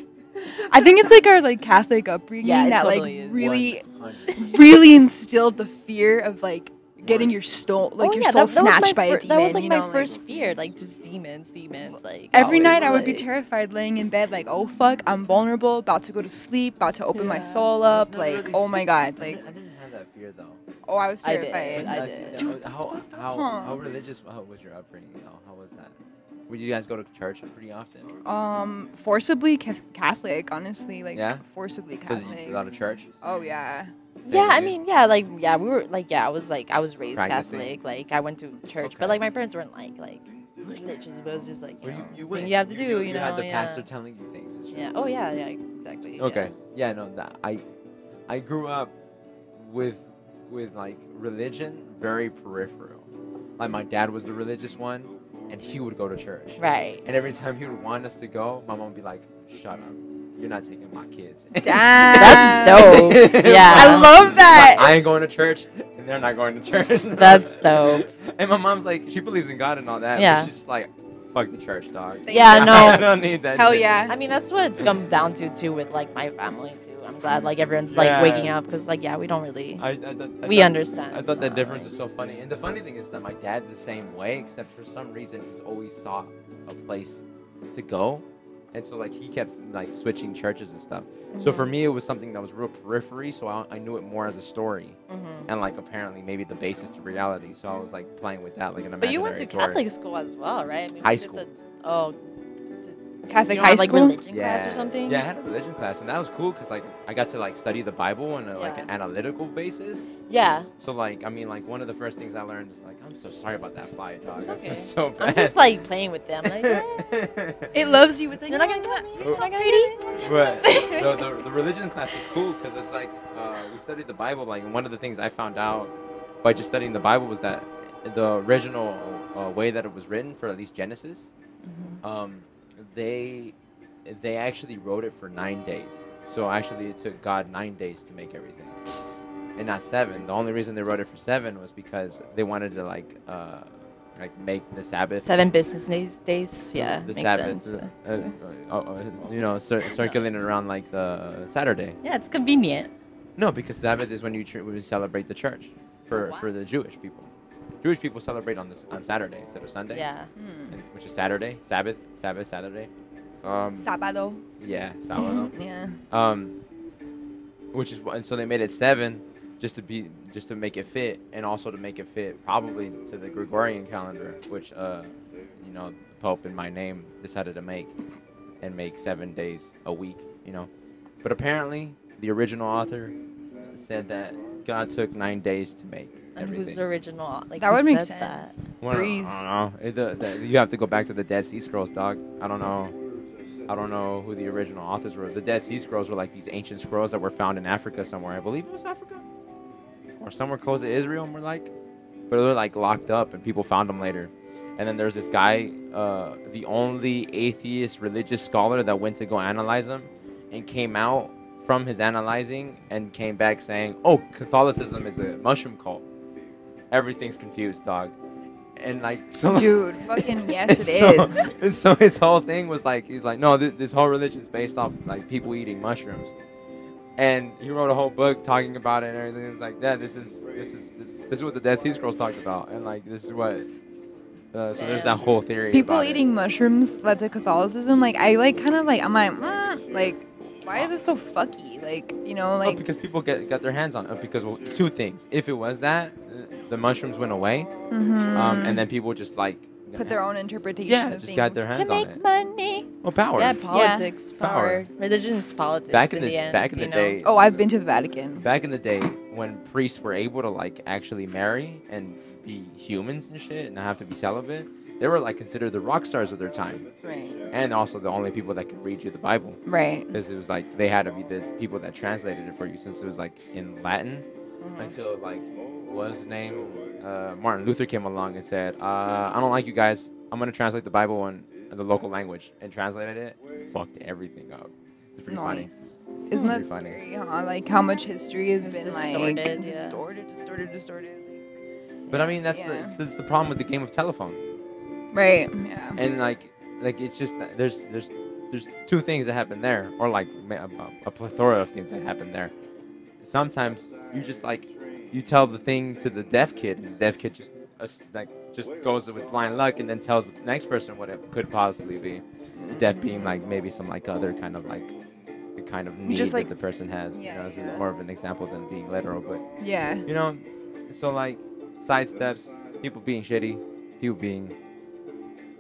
I think it's like our like Catholic upbringing Yeah, that totally like is. really, 100%. really instilled the fear of like getting your soul, like Oh, your yeah, soul that- that snatched my by a demon. That was like you my like- first fear, like just demons, demons, like Every always, night I would be terrified laying in bed, like, oh fuck, I'm vulnerable, about to go to sleep, about to open my soul up, not like, really- oh my god, I like, didn't, I didn't have that fear though. oh, I was I did. terrified. I I did. see that. How how how religious? How was your upbringing? Though? How was that? Would you guys go to church pretty often? Um, forcibly ca- Catholic, honestly, like, Yeah? forcibly So you Catholic. a lot of church. oh yeah. Same Yeah, with I you? mean, yeah, like yeah, we were like yeah, I was like I was raised Practicing. Catholic, like I went to church, Okay. but like my parents weren't like like religious, but it was just like you Well, know, you, you, thing went. you have to do, you, you know, had the yeah. pastor telling you things. And shit. Yeah. Oh yeah, yeah, exactly. yeah. Okay. Yeah. no. That I, I grew up with, with like religion very peripheral. Like my dad was the religious one, and he would go to church. Right. And every time he would want us to go, my mom would be like, "Shut up, you're not taking my kids." Damn. That's dope. Yeah. I love Like, that. I ain't going to church, and they're not going to church. That's dope. And my mom's like, she believes in God and all that. Yeah. But she's just like, fuck the church, dog. Yeah, no. I don't need that. Hell shit. yeah. I mean, that's what it's come down to too with like my family too. I'm glad like everyone's like waking up because like yeah, we don't really I, I, I we thought- understand. I thought that difference like- was so funny. And the funny thing is that my dad's the same way, except for some reason he's always sought a place to go. And so like he kept like switching churches and stuff. So Mm-hmm. for me it was something that was real periphery, so I, I knew it more as a story. Mhm. And like apparently maybe the basis to reality. So I was like playing with that like an But you went to story. Catholic school as well, right? I mean, High school. The, oh, Catholic you don't high have, like school. religion class or something. Yeah, I had a religion class, and that was cool because like I got to like study the Bible on a, like Yeah. an analytical basis. Yeah. So like I mean like one of the first things I learned is like I'm so sorry about that fly dog. It's I okay. feel so bad. I'm just like playing with them. Like, It loves you. It's like, you're not gonna cut me. you're You're so not gonna pretty. me. but the, the, the religion class is cool because it's like uh, we studied the Bible. Like and one of the things I found out by just studying the Bible was that the original uh, way that it was written for at least Genesis, um, they they actually wrote it for nine days. So actually, it took God nine days to make everything, and not seven. The only reason they wrote it for seven was because they wanted to like uh, like make the Sabbath Seven business days. Days. Yeah, the makes Sabbath, sense. uh, uh, uh, uh, you know, cir- circulating around like the Saturday. yeah, it's convenient. No, because Sabbath is when you tr- when you celebrate the church for Wow. for the Jewish people. Jewish people celebrate on this on Saturday instead of Sunday. Yeah. Hmm. and- which is Saturday, Sabbath, Sabbath, Saturday. Um, Sábado. yeah, Sábado. Yeah. um, which is and so they made it seven, just to be just to make it fit, and also to make it fit probably to the Gregorian calendar, which uh, you know, the Pope in my name decided to make, and make seven days a week. You know, but apparently the original author said that God took nine days to make And everything. who's the original? Like That who would make said that? sense. Well, Breeze. I don't know. It- the- the- you have to go back to the Dead Sea Scrolls, dog. I don't know. I don't know who the original authors were. The Dead Sea Scrolls were like these ancient scrolls that were found in Africa somewhere. I believe it was Africa, or somewhere close to Israel. More like, but they're like locked up, and people found them later. And then there's this guy, uh, the only atheist religious scholar that went to go analyze them, and came out from his analyzing and came back saying, "Oh, Catholicism is a mushroom cult." Everything's confused, dog. And like, so Dude, fucking yes, it so, is. And so his whole thing was like, he's like, no, this, this whole religion is based off like people eating mushrooms. and he wrote a whole book talking about it and everything. It's like, yeah, this is this is this, this is what the Dead Sea Scrolls talked about, and like this is what. Uh, so there's that whole theory. People about it. eating mushrooms led to Catholicism. Like I like kind of like I'm like mm, like why is it so fucky? Like you know Oh, like because people get got their hands on it. Because well, two things. If it was that, uh, the mushrooms went away, mhm. um, and then people just like put their own interpretation Yeah, of just things got their to hands on make it. money. well power. Yeah, politics, Power. power. Religion's politics. Back in in the- the end, back in the know? day- Oh, I've been to the Vatican. Back in the day, when priests were able to like actually marry and be humans and shit, and not have to be celibate, they were like considered the rock stars of their time, Right. and also the only people that could read you the Bible. Right. because it was like they had to be the people that translated it for you since it was like in Latin until like was his name uh, Martin Luther came along and said uh, I don't like you guys I'm gonna translate the Bible in, in the local language and translated it fucked everything up it's pretty funny Nice. Isn't that Pretty funny. scary, huh? Like how much history has It's been distorted, like yeah. distorted, distorted, distorted. Like, but I mean that's the, it's, that's the problem with the game of telephone right. Yeah. and like like it's just there's there's there's two things that happen there or like a, a plethora of things that happen there sometimes you just like you tell the thing to the deaf kid and the deaf kid just as- like just goes with blind luck and then tells the next person what it could possibly be the deaf being like maybe some like other kind of like the kind of need Just that the person has you yeah, know, as yeah. more of an example than being literal but yeah. you know so like side steps people being shitty people being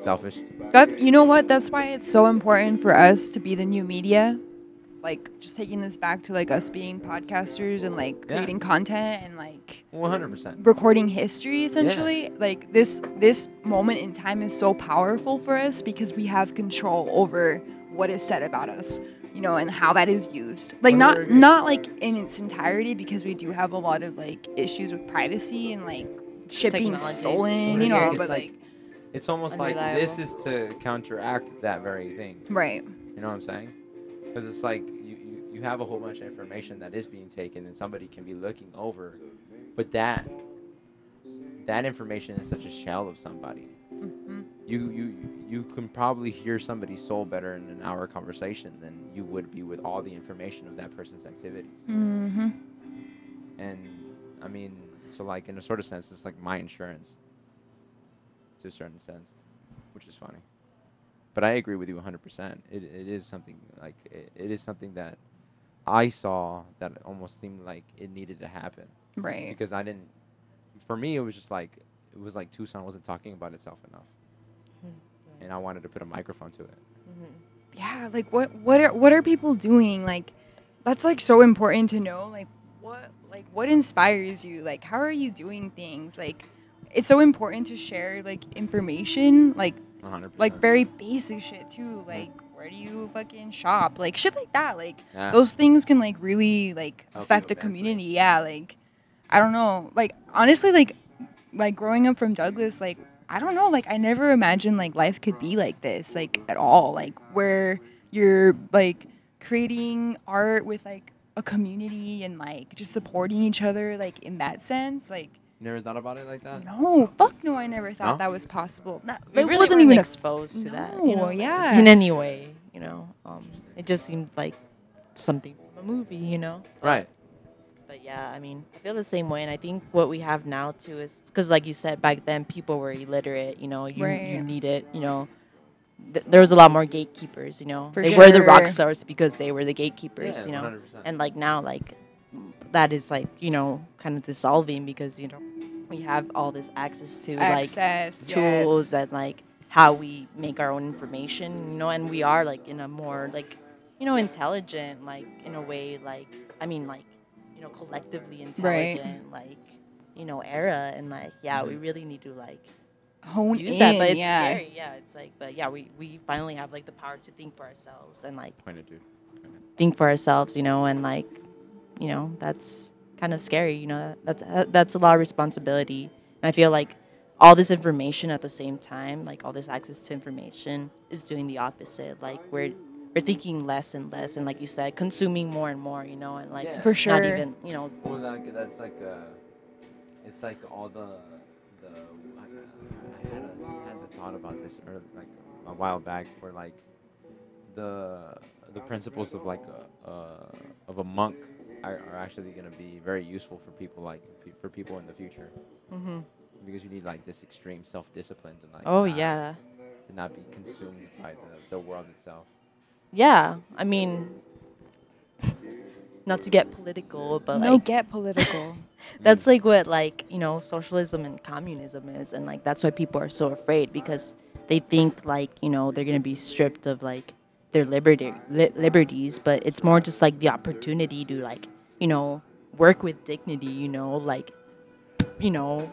selfish That you know what? That's why it's so important for us to be the new media. Like just taking this back to like us being podcasters and like Yeah. creating content and like 100% recording history essentially. Yeah. Like this this moment in time is so powerful for us because we have control over what is said about us. You know, and how that is used. Like not not like in its entirety because we do have a lot of like issues with privacy and like shit being stolen, you know, but it's like, It's almost like this is to counteract that very thing. right. You know what I'm saying? Because it's like you, you, you have a whole bunch of information that is being taken and somebody can be looking over, but that that information is such a shell of somebody. Mhm. You you you can probably hear somebody's soul better in an hour conversation than you would be with all the information of that person's activities. Mm-hmm. And I mean, so like in a sort of sense, it's like my insurance to a certain sense, which is funny. But I agree with you 100%. It, it is something like it, it is something that I saw that almost seemed like it needed to happen Right. because I didn't. For me, it was just like it was like Tucson wasn't talking about itself enough, hmm. and I wanted to put a microphone to it. Mm-hmm. yeah like what what are what are people doing like that's like so important to know like what like what inspires you like how are you doing things like it's so important to share like information like 100%. like very basic shit too like where do you fucking shop like shit like that like Yeah. those things can like really like Help affect a community yeah like i don't know like honestly like like growing up from douglas like i don't know like i never imagined like life could be like this like at all like where you're like creating art with like a community and like just supporting each other like in that sense like never thought about it like that? no fuck no i never thought No? that was possible that, We it really wasn't weren't even a exposed to that. No, You know, yeah. In any way, you know, um, it just seemed like something from a movie, you know. Right. But yeah, I mean, I feel the same way, and I think what we have now too is because, like you said, back then people were illiterate. You know, you Right. you needed, you know, th- there was a lot more gatekeepers. You know, For they were the rock stars because they were the gatekeepers. Yeah, you know, 100%. and like now, like that is like you know kind of dissolving because you know we have all this access to like tools yes. and like how we make our own information you know and we are like in a more like you know intelligent like in a way like i mean like you know collectively intelligent like you know era and like yeah we really need to like hone use in, that but it's yeah. scary yeah it's like but yeah we we finally have like the power to think for ourselves and like Pointed to. think for ourselves, you know, and like, you know, that's kind of scary, you know. That's uh, that's a lot of responsibility. And I feel like all this information at the same time, like all this access to information is doing the opposite. Like we're we're thinking less and less and like you said, consuming more and more, you know, and like Yeah. For not sure. even, you know, Well, like, that's like uh, it's like all the the. I, I had a had the thought about this early, like a while back, where like the the principles of like a, uh, of a monk are, are actually going to be very useful for people like pe- for people in the future hmm because you need like this extreme self-discipline to like Oh not- yeah, to not be consumed by the, the world itself. yeah. I mean, not to get political, but no, like get political. that's like what like you know socialism and communism is, and like that's why people are so afraid because they think like you know they're gonna be stripped of like their liberty li- liberties, but it's more just like the opportunity to like you know work with dignity, you know, like you know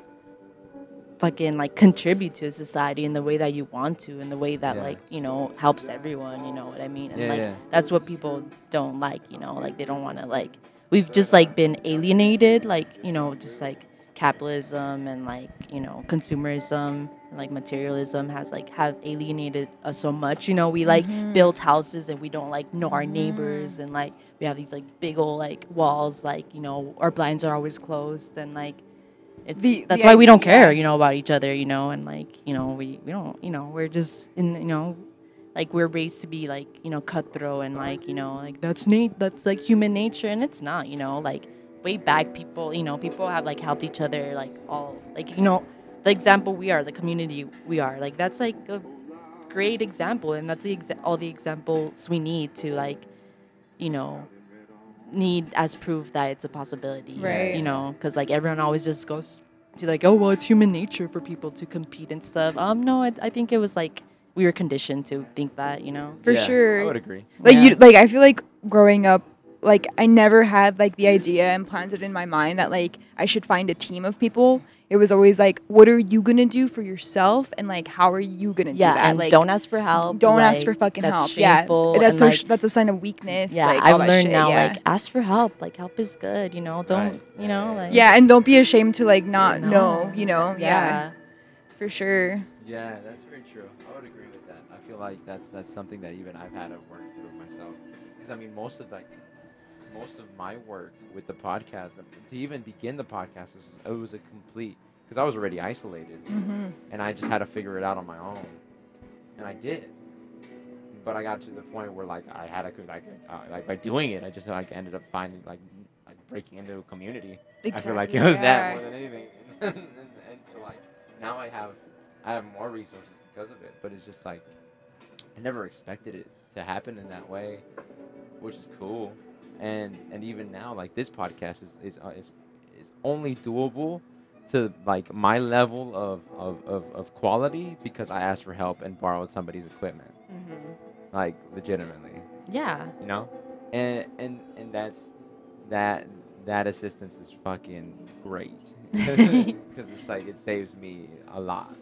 fucking like contribute to society in the way that you want to in the way that Yeah. like you know helps everyone you know what i mean and Yeah, like yeah. that's what people don't like you know like they don't want to like we've just like been alienated like you know just like capitalism and like you know consumerism like materialism has like have alienated us so much you know we like Mm-hmm. build houses and we don't like know our neighbors and like we have these like big old like walls like you know our blinds are always closed and like it's The- that's the why we don't care you know about each other you know and like you know we we don't you know we're just in you know like we're raised to be like you know cutthroat and like you know like that's nat that's like human nature and it's not you know like way back people you know people have like helped each other like all like you know the example we are the community we are like that's like a great example and that's the exa- all the examples we need to like you know need as proof that it's a possibility Right. you know because like everyone always just goes to like oh well it's human nature for people to compete and stuff um no I, I think it was like we were conditioned to think that you know For Yeah, sure. I would agree. like Yeah. you like i feel like growing up like i never had like the idea implanted in my mind that like i should find a team of people it was always like what are you gonna do for yourself and like how are you gonna yeah do that and like don't ask for help don't ask for fucking that's help shameful, yeah that's and, so like, sh- that's a sign of weakness yeah like, i've that learned shit, now yeah. like ask for help like help is good you know don't Right. you know like yeah and don't be ashamed to like not No. know you know yeah, yeah for sure Yeah, that's very true. I would agree with that. I feel like that's that's something that even I've had to work through myself. Because I mean, most of like most of my work with the podcast, to even begin the podcast, it was a complete because I was already isolated, mm-hmm. and I just had to figure it out on my own, and I did. But I got to the point where like I had to like uh, like by doing it, I just like ended up finding like like breaking into a community. I feel like it was that more than anything. and, and so like now I have I have more resources because of it, but it's just like I never expected it to happen in that way, which is cool. And and even now like this podcast is is uh, is, is only doable to like my level of, of, of, of quality because I asked for help and borrowed somebody's equipment. Like legitimately. Yeah. You know? And and and that's that that assistance is fucking great. Because it's like it saves me a lot.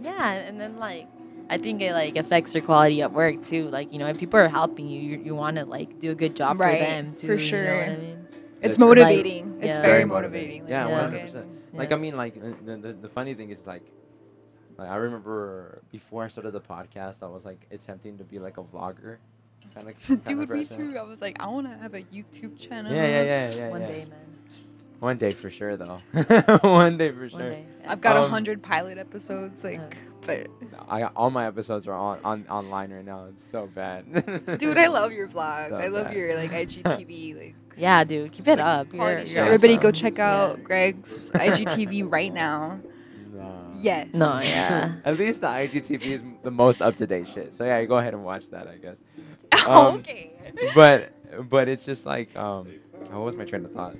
Yeah, and then like I think it like affects your quality at work too. Like you know, if people are helping you, you, you want to like do a good job Right, for them too. for sure. You know sure. what I mean? it's That's right. motivating it's yeah. very Very motivating yeah Yeah. 100% like i mean like uh, the, the, the funny thing is like like i remember before i started the podcast i was like attempting to be like a vlogger kind of Dude, me too. I was like, I want to have a YouTube channel. yeah yeah yeah yeah, One yeah. day, man. One day for sure though one day for sure day. yeah. I've got a Um, hundred pilot episodes, like, but I all my episodes are on, on online right now. It's so bad. dude, I love your vlog. So I love bad. your like IGTV, like Yeah, dude, keep it up. You're, you're show. Everybody go awesome. check Yeah. out Greg's IGTV right now. Nah. Yes. No, yeah. At least the IGTV is the most up to date shit. So yeah, go ahead and watch that, I guess. Um, okay. But but it's just like um, what was my train of thought?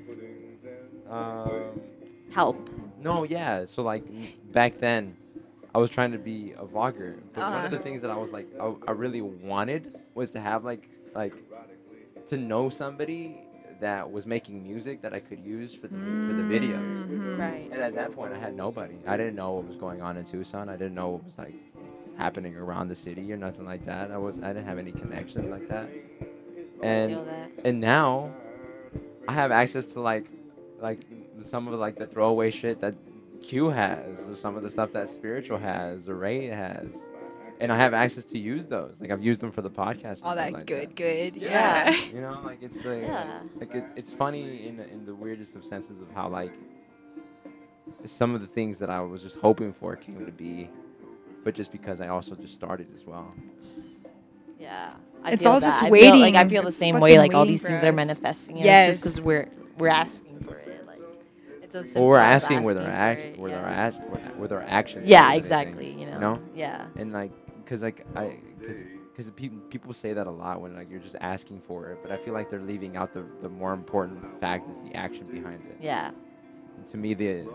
Um, Help. no, yeah. So like back then, I was trying to be a vlogger. But one Uh-huh. of the things that I was like I, I really wanted was to have like like to know somebody that was making music that I could use for the for the videos. Mhm. Right. And at that point, I had nobody. I didn't know what was going on in Tucson. I didn't know what was like happening around the city or nothing like that. I was I didn't have any connections like that. And that. and now I have access to like like some of like the throwaway shit that Q has, or some of the stuff that Spiritual has, or Ray has. And I have access to use those. Like I've used them for the podcast. and All that like good, good. Yeah. Yeah. You know, like it's like, Yeah. like it, it's funny in the, in the weirdest of senses of how like some of the things that I was just hoping for came to be, but just because I also just started as well. Yeah. I It's all that. just I feel, like I feel the same fucking way. Like all these for things are manifesting. And It's just because we're we're asking for it. Like it's as Well, we're as asking where our asking act, where it, with yeah. our act, with our actions. Yeah, exactly. You know. know? Yeah. and like, cause like I, cause, cause people people say that a lot when like you're just asking for it, but I feel like they're leaving out the the more important fact is the action behind it. Yeah. And to me, the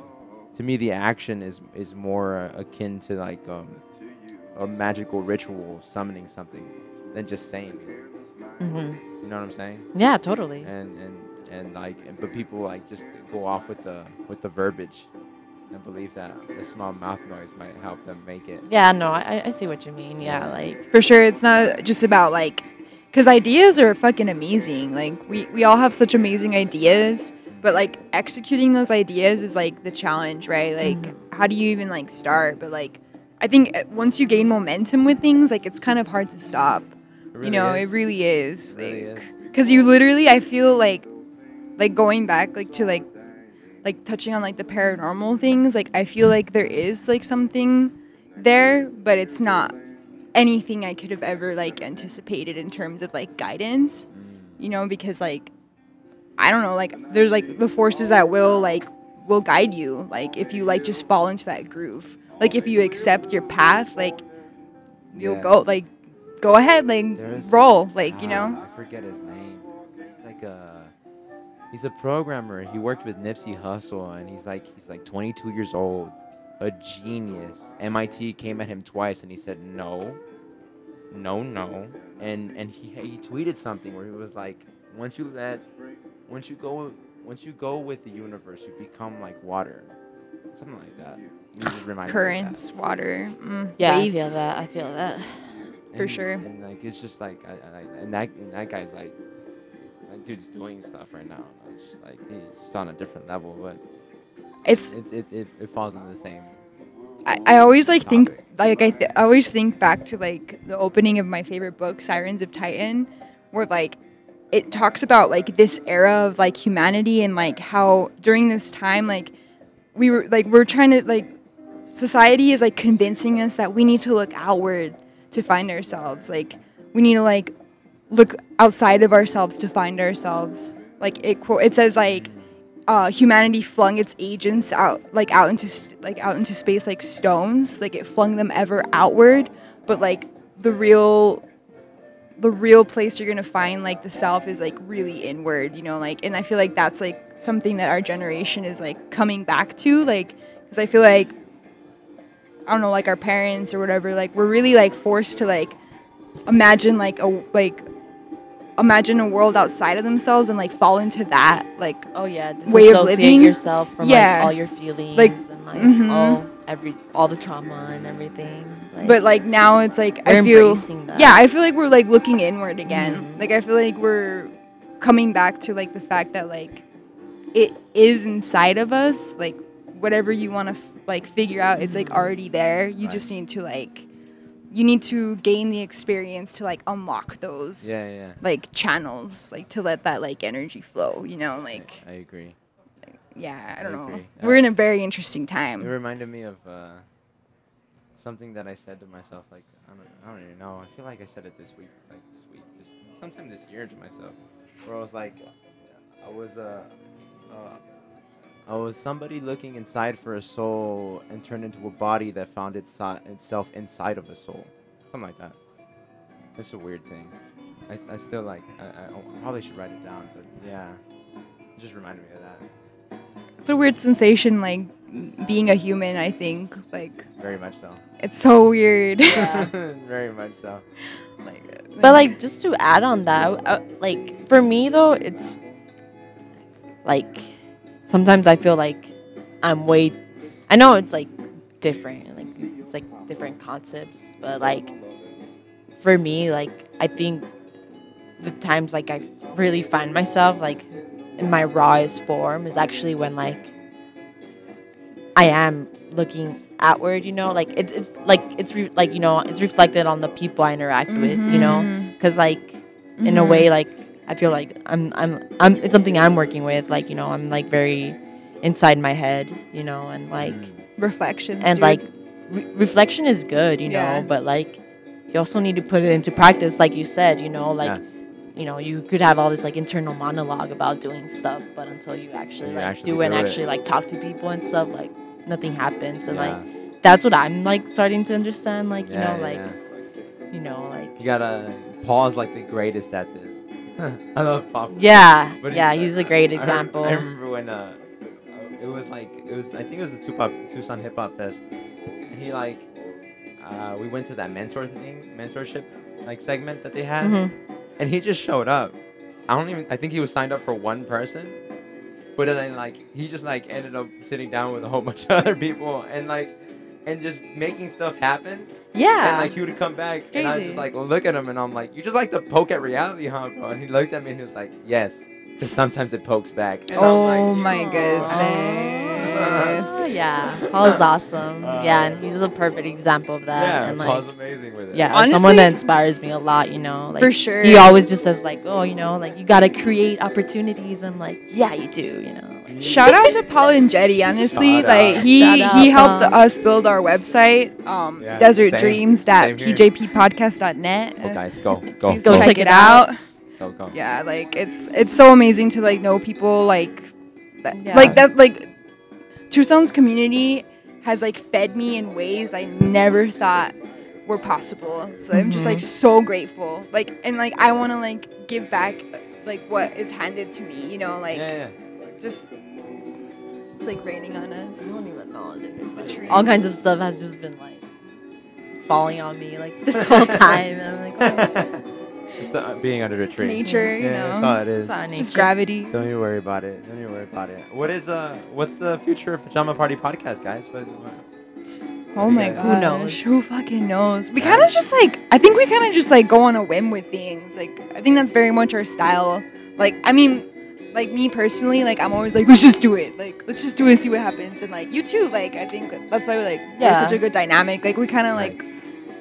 to me the action is is more uh, akin to like um a magical ritual of summoning something than just saying it. hmm You know what I'm saying? Yeah. Totally. and and and like and- but people like just go off with the with the verbiage and believe that a small mouth noise might help them make it Yeah. No, I I see what you mean. Yeah. Like. For sure, it's not just about like, because ideas are fucking amazing. Like we we all have such amazing ideas, but like executing those ideas is like the challenge, right? Like, how do you even like start? But like, I think uh, once you gain momentum with things, like it's kind of hard to stop. It you know, is. it really is. It really like, because you literally, I feel like, like going back, like to like, like touching on like the paranormal things. Like I feel like there is like something there, but it's not anything I could have ever like anticipated in terms of like guidance. You know, because like I don't know, like there's like the forces that will like will guide you. Like if you like just fall into that groove. Like if you accept your path, like you'll Yeah. go like go ahead, like roll, like you know. i forget his name he's like a he's a programmer he worked with nipsey Hussle, and he's like he's like 22 years old a genius mit came at him twice and he said no no no and and he he tweeted something where he was like once you let once you go once you go with the universe you become like water something like that You just reminded that. Currents, water, mm, Yeah. waves. I feel that. I feel that. for And- sure. And like it's just like I, I and that and that guy's like that dude's doing stuff right now. It's just like he's just on a different level, but It's it's it, it, it falls into the same. I, I always like think like I, th- I always think back to like the opening of my favorite book Sirens of Titan where like it talks about like this era of like humanity and like how during this time like we were like we're trying to like society is like convincing us that we need to look outward to find ourselves like we need to like look outside of ourselves to find ourselves. Like it it says like uh, humanity flung its agents out like out into like out into space like stones. Like it flung them ever outward. But like the real the real place you're gonna find like the self is like really inward you know like and i feel like that's like something that our generation is like coming back to like because i feel like i don't know like our parents or whatever like we're really like forced to like imagine like a like imagine a world outside of themselves and like fall into that like Oh yeah. Way of living. yourself from Yeah. like all your feelings Like, and like mhm. all every all the trauma and everything. Like, but like now it's like I feel embracing that. yeah I feel like we're like looking inward again Mhm. like I feel like we're coming back to like the fact that like it is inside of us like whatever you want to f- like figure out it's like already there you just need to like you need to gain the experience to like unlock those Yeah, yeah. like channels like to let that like energy flow you know like I agree. yeah I don't I know agree. we're Uh, in a very interesting time It reminded me of uh, something that I said to myself. Like I don't, I don't even know. I feel like I said it this week, like this week, this, sometime this year to myself, where I was like, I was uh, uh, I was somebody looking inside for a soul and turned into a body that found its, itself inside of a soul, something like that. It's a weird thing. I, I still like. I, I I probably should write it down, but yeah, it just reminded me of that. it's a weird sensation like being a human I think like Very much so. it's so weird Very much so. like, But like just to add on that, uh, like for me though, it's like sometimes I feel like I'm way. I know it's like different, like it's like different concepts, but like for me, like I think the times like I really find myself like in my rawest form is actually when like I am looking outward, you know, like it's it's like it's re- like you know it's reflected on the people I interact with, you know, because like in a Mhm. way like I feel like I'm I'm I'm it's something I'm working with, like you know I'm like very inside my head, you know, and like Mm. reflections and dude. like re- reflection is good, you know, but like you you also need to put it into practice, like you said. You know, like. Yeah. You know, you could have all this like internal monologue about doing stuff, but until you actually You like actually do it and it. actually like talk to people and stuff, like nothing happens. And Yeah. like that's what I'm like starting to understand. Like you Yeah, know, yeah, like yeah. you know, like you gotta. Paul's like the greatest at this. I love Pop. yeah, But yeah, he's, a great I example. I, remember when uh, it was like it was I think it was the Tupac Tucson Hip Hop Fest, and he like uh, we went to that mentor thing, mentorship like segment that they had, Mhm. and he just showed up. I don't even I think he was signed up for one person, but then like he just like ended up sitting down with a whole bunch of other people and like and just making stuff happen. Yeah, And like he would come back, and I crazy. just like look at him, and I'm like, "You just like to poke at reality, huh, bro?" And he looked at me, and he was like, "Yes, because sometimes it pokes back." And Oh I'm like, oh my Aw, goodness. yeah, Paul's awesome. Uh, yeah, and he's a perfect example of that. "Yeah, and like, Paul's amazing with it." yeah, as someone that inspires me a lot. You know, like For sure. he always just says like, oh, you know, like you gotta create opportunities. I'm like, yeah, you do. You know. Like, Shout out to Paul and Jetty, honestly. Shout like out. he Shout he out, helped Paul. us build our website, um, Yeah, Desert. Dreams Same pjppodcast.net. Oh, guys, go, go, Go check, check it it out. out. go, go. Yeah, like it's it's so amazing to like know people like that, Yeah. like that like Tucson's community has like fed me in ways I never thought were possible. So I'm just like Mhm. so grateful. Like and like I want to like give back like what is handed to me, you know, like yeah, yeah. just it's like raining on us. I don't even know, dude. The tree. All kinds of stuff has just been like falling on me like this whole time, and I'm like, oh. just uh, being under the It's tree. nature, you Yeah, know. that's all it is. It's Just gravity. Don't you worry about it. Don't you worry about it. What is uh? What's the future of Pajama Party podcast, guys? What, what- Oh you my guys- gosh. Who knows? Who fucking knows? We kind of just like, I think we kind of just like go on a whim with things. Like, I think that's very much our style. Like, I mean, like me personally, like I'm always like, let's just do it. Like, let's just do it and see what happens. And like you too, like I think that's why we're like we're Yeah. such a good dynamic. Like we kind of Nice. like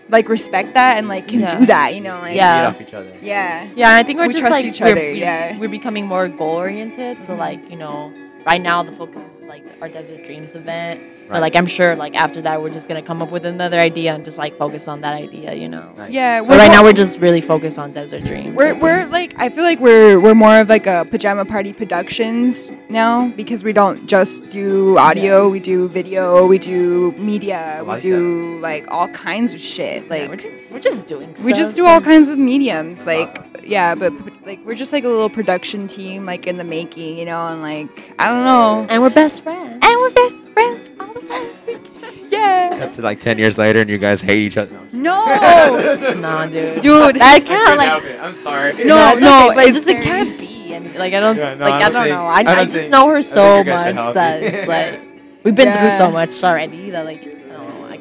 like respect that and like can Yeah. do that. You know, like Yeah. Off each other. yeah. Yeah, I think we're We just trust like each we're, other, we're- yeah. we're becoming more goal oriented. So mm-hmm. like you know, right now the focus is like our Desert Dreams event. Right. But like I'm sure like after that we're just gonna come up with another idea and just like focus on that idea, you know. Nice. Yeah. But right mo- now we're just really focused on Desert Dreams. We're, we're like I feel like we're we're more of like a pajama party productions now because we don't just do audio, we do video, we do media, we like do like all kinds of shit. Yeah, Like we're just we're just doing. we just do all kinds of mediums. Like awesome. yeah, but like we're just like a little production team like in the making, you know, and like I don't know. and we're best friends. And we're best friends. all the time. yeah. Cut to like ten years later, and you guys hate each other. No. nah, dude. Dude. that can't like. I'm sorry. No, it's no, okay, but it just it can't be. And like I don't Yeah, no, like I I don't don't, think- know. I, I I, don't just think- know her so think you guys are much that it's like we've been through so much already that like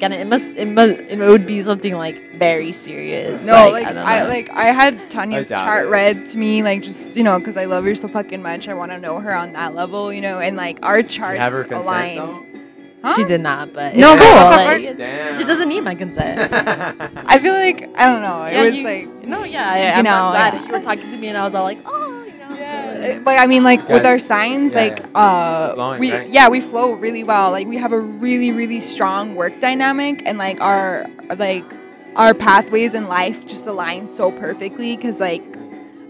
I don't know. I gotta it must it must it would be something like very serious. No, like, I, I, like I had Tanya's doubt chart it. read to me, like just you know, because I love her so fucking much. I want to know her on that level, you know, and like our Did charts have her consent align. though? Huh? She did not, but No, it's cool, like, Damn. she doesn't need my consent. I feel like I don't know. It Yeah, was you- like, no, yeah, I, you I'm know, glad yeah. you were talking to me, and I was all like, oh, you know, uh, so, like I mean, like with our signs, yeah, like uh, Flowing, we right? yeah we flow really well. Like we have a really really strong work dynamic, and like our like our pathways in life just align so perfectly because like.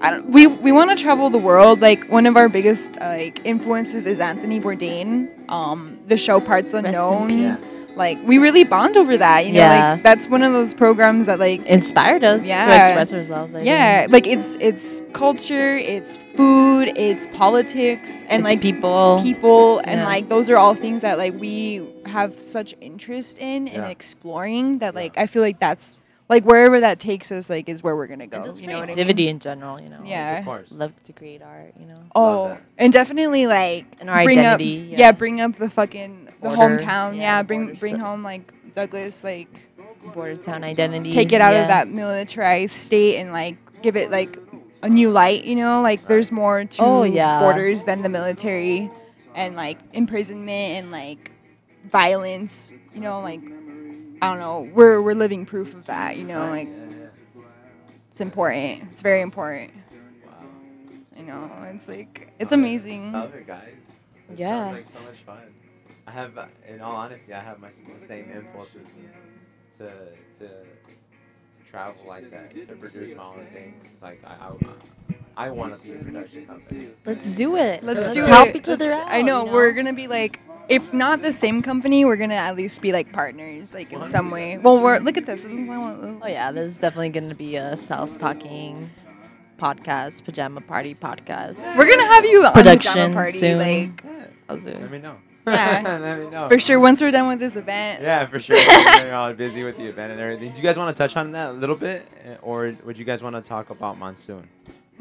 I don't, we we want to travel the world. Like one of our biggest uh, like influences is Anthony Bourdain. Um, the show Parts Rest Unknown. Like we really bond over that. You know, Yeah. like that's one of those programs that like inspired us yeah. to express ourselves. I yeah, think. like it's it's culture, it's food, it's politics, and It's like people. people, and Yeah. like those are all things that like we have such interest in and Yeah. exploring that like I feel like that's like wherever that takes us like is where we're gonna go. Just you know what I mean? creativity in general, you know. I Yeah. Of course. Love to create art, you know. Oh, and definitely like And our bring identity, Up, yeah. bring up the fucking the Border, hometown. yeah, Yeah, bring border bring stuff. home like Douglas, like Border town identity. take it out yeah. of that militarized state and like give it like a new light. You know, like there's more to Oh, yeah. borders than the military, and like imprisonment and like violence. You know, like I don't know. We're we're living proof of that. You know, like it's important. It's very important. Wow. You know, it's like it's amazing. Love it, guys. It Yeah. Sounds like so much fun. I have, uh, in all honesty, I have my the same impulses to to to travel like that to produce my own things. It's like I, I, I want to be a production company. Let's do it. Let's, do help it. each other Let's- out. I know, you we're gonna be like, if not the same company, we're gonna at least be like partners, like in some way. Well, we're look at this. This is not Oh yeah, there's definitely gonna be a South talking podcast, pajama party podcast. We're gonna have you on Production the party, soon. like Yeah, I'll do let me know. Yeah. let me know. for sure. Once we're done with this event, Yeah, for sure. You're all busy with the event and everything. Do you guys want to touch on that a little bit, Eh, or would you guys want to talk about monsoon?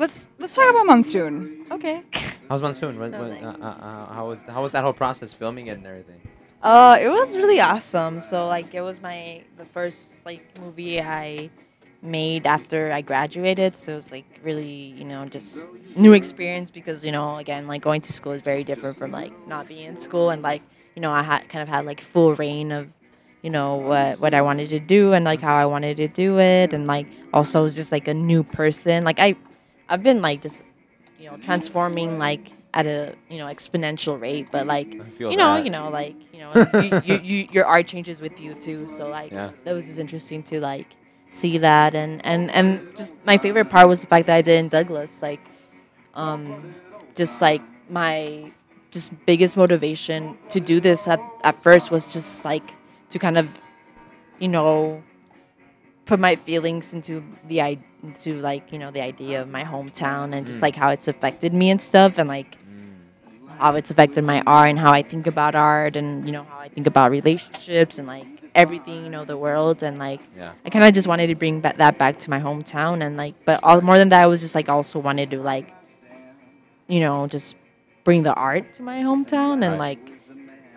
Let's let's talk about monsoon. Okay. How's monsoon? What, what, Nothing. uh, uh, uh, how was how was that whole process, filming it and everything? Uh, it was really awesome. So like, it was my the first like movie I made after I graduated. So it was like really, you know, just new experience because you know, again, like going to school is very different from like not being in school and like you know, I had kind of had like full reign of you know what what I wanted to do and like how I wanted to do it and like also I was just like a new person. Like I I've been like just you know transforming like at a you know exponential rate, but like you know, that. you know, like you know, you, you, you, your art changes with you too. So like Yeah. that was just interesting to like see that, and and and just my favorite part was the fact that I did in Douglas. Like, um, just like my just biggest motivation to do this at at first was just like to kind of, you know, put my feelings into the i into like you know the idea of my hometown and just Mm. like how it's affected me and stuff and like how it's affected my art and how I think about art and you know how I think about relationships and like everything you know the world and like Yeah. I kind of just wanted to bring ba- that back to my hometown and like but all, more than that I was just like also wanted to like you know just bring the art to my hometown and Right. like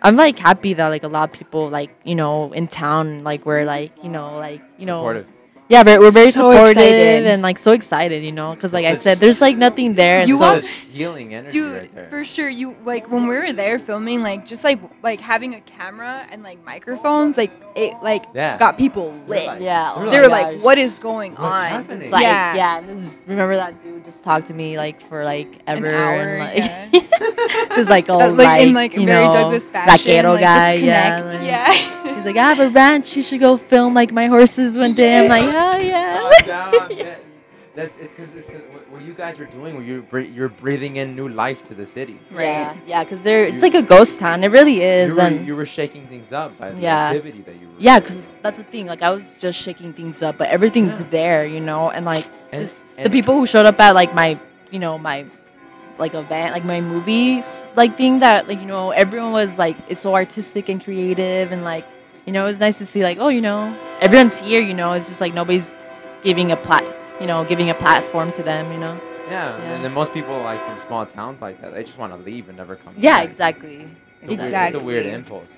I'm like happy that like a lot of people like you know in town like we're like you know like you know Supportive. Yeah we're, we're very So supportive excited. and like so excited you know because like I said there's like nothing there and You so healing energy Dude, right there. for sure. You like when we were there filming, like just like like having a camera and like microphones, like it like Yeah. got people lit. like- yeah They're oh they my were like, "What is going What's on?" It's like, yeah, yeah. and this, remember that dude just talked to me like for like An ever. hour, and, like, yeah. It was like all like, like, in like you very know, Douglas fashion, vaquero like, guy. Yeah, like- yeah. He's like, I have a ranch. You should go film like my horses one day. I'm like, hell yeah. Calm down, man. That's it's because it's 'cause what- what you guys were doing. Where you're you're breathing in new life to the city. Yeah, Right. yeah, because they're it's like a ghost town. It really You is, were, and you were shaking things up by the Yeah. activity that you were. yeah, because that's the thing. Like I was just shaking things up, but everything's Yeah. there, you know, and like And- just the people who showed up at like my, you know, my like event, like my movies, like thing that like you know everyone was like it's so artistic and creative and like you know it was nice to see like oh you know everyone's here, you know, it's just like nobody's giving a plat, you know, giving a platform to them, you know. Yeah, Yeah. and then most people like from small towns like that, they just want to leave and never come. Back. Yeah, back. exactly. It's a weird- Exactly. it's a weird impulse.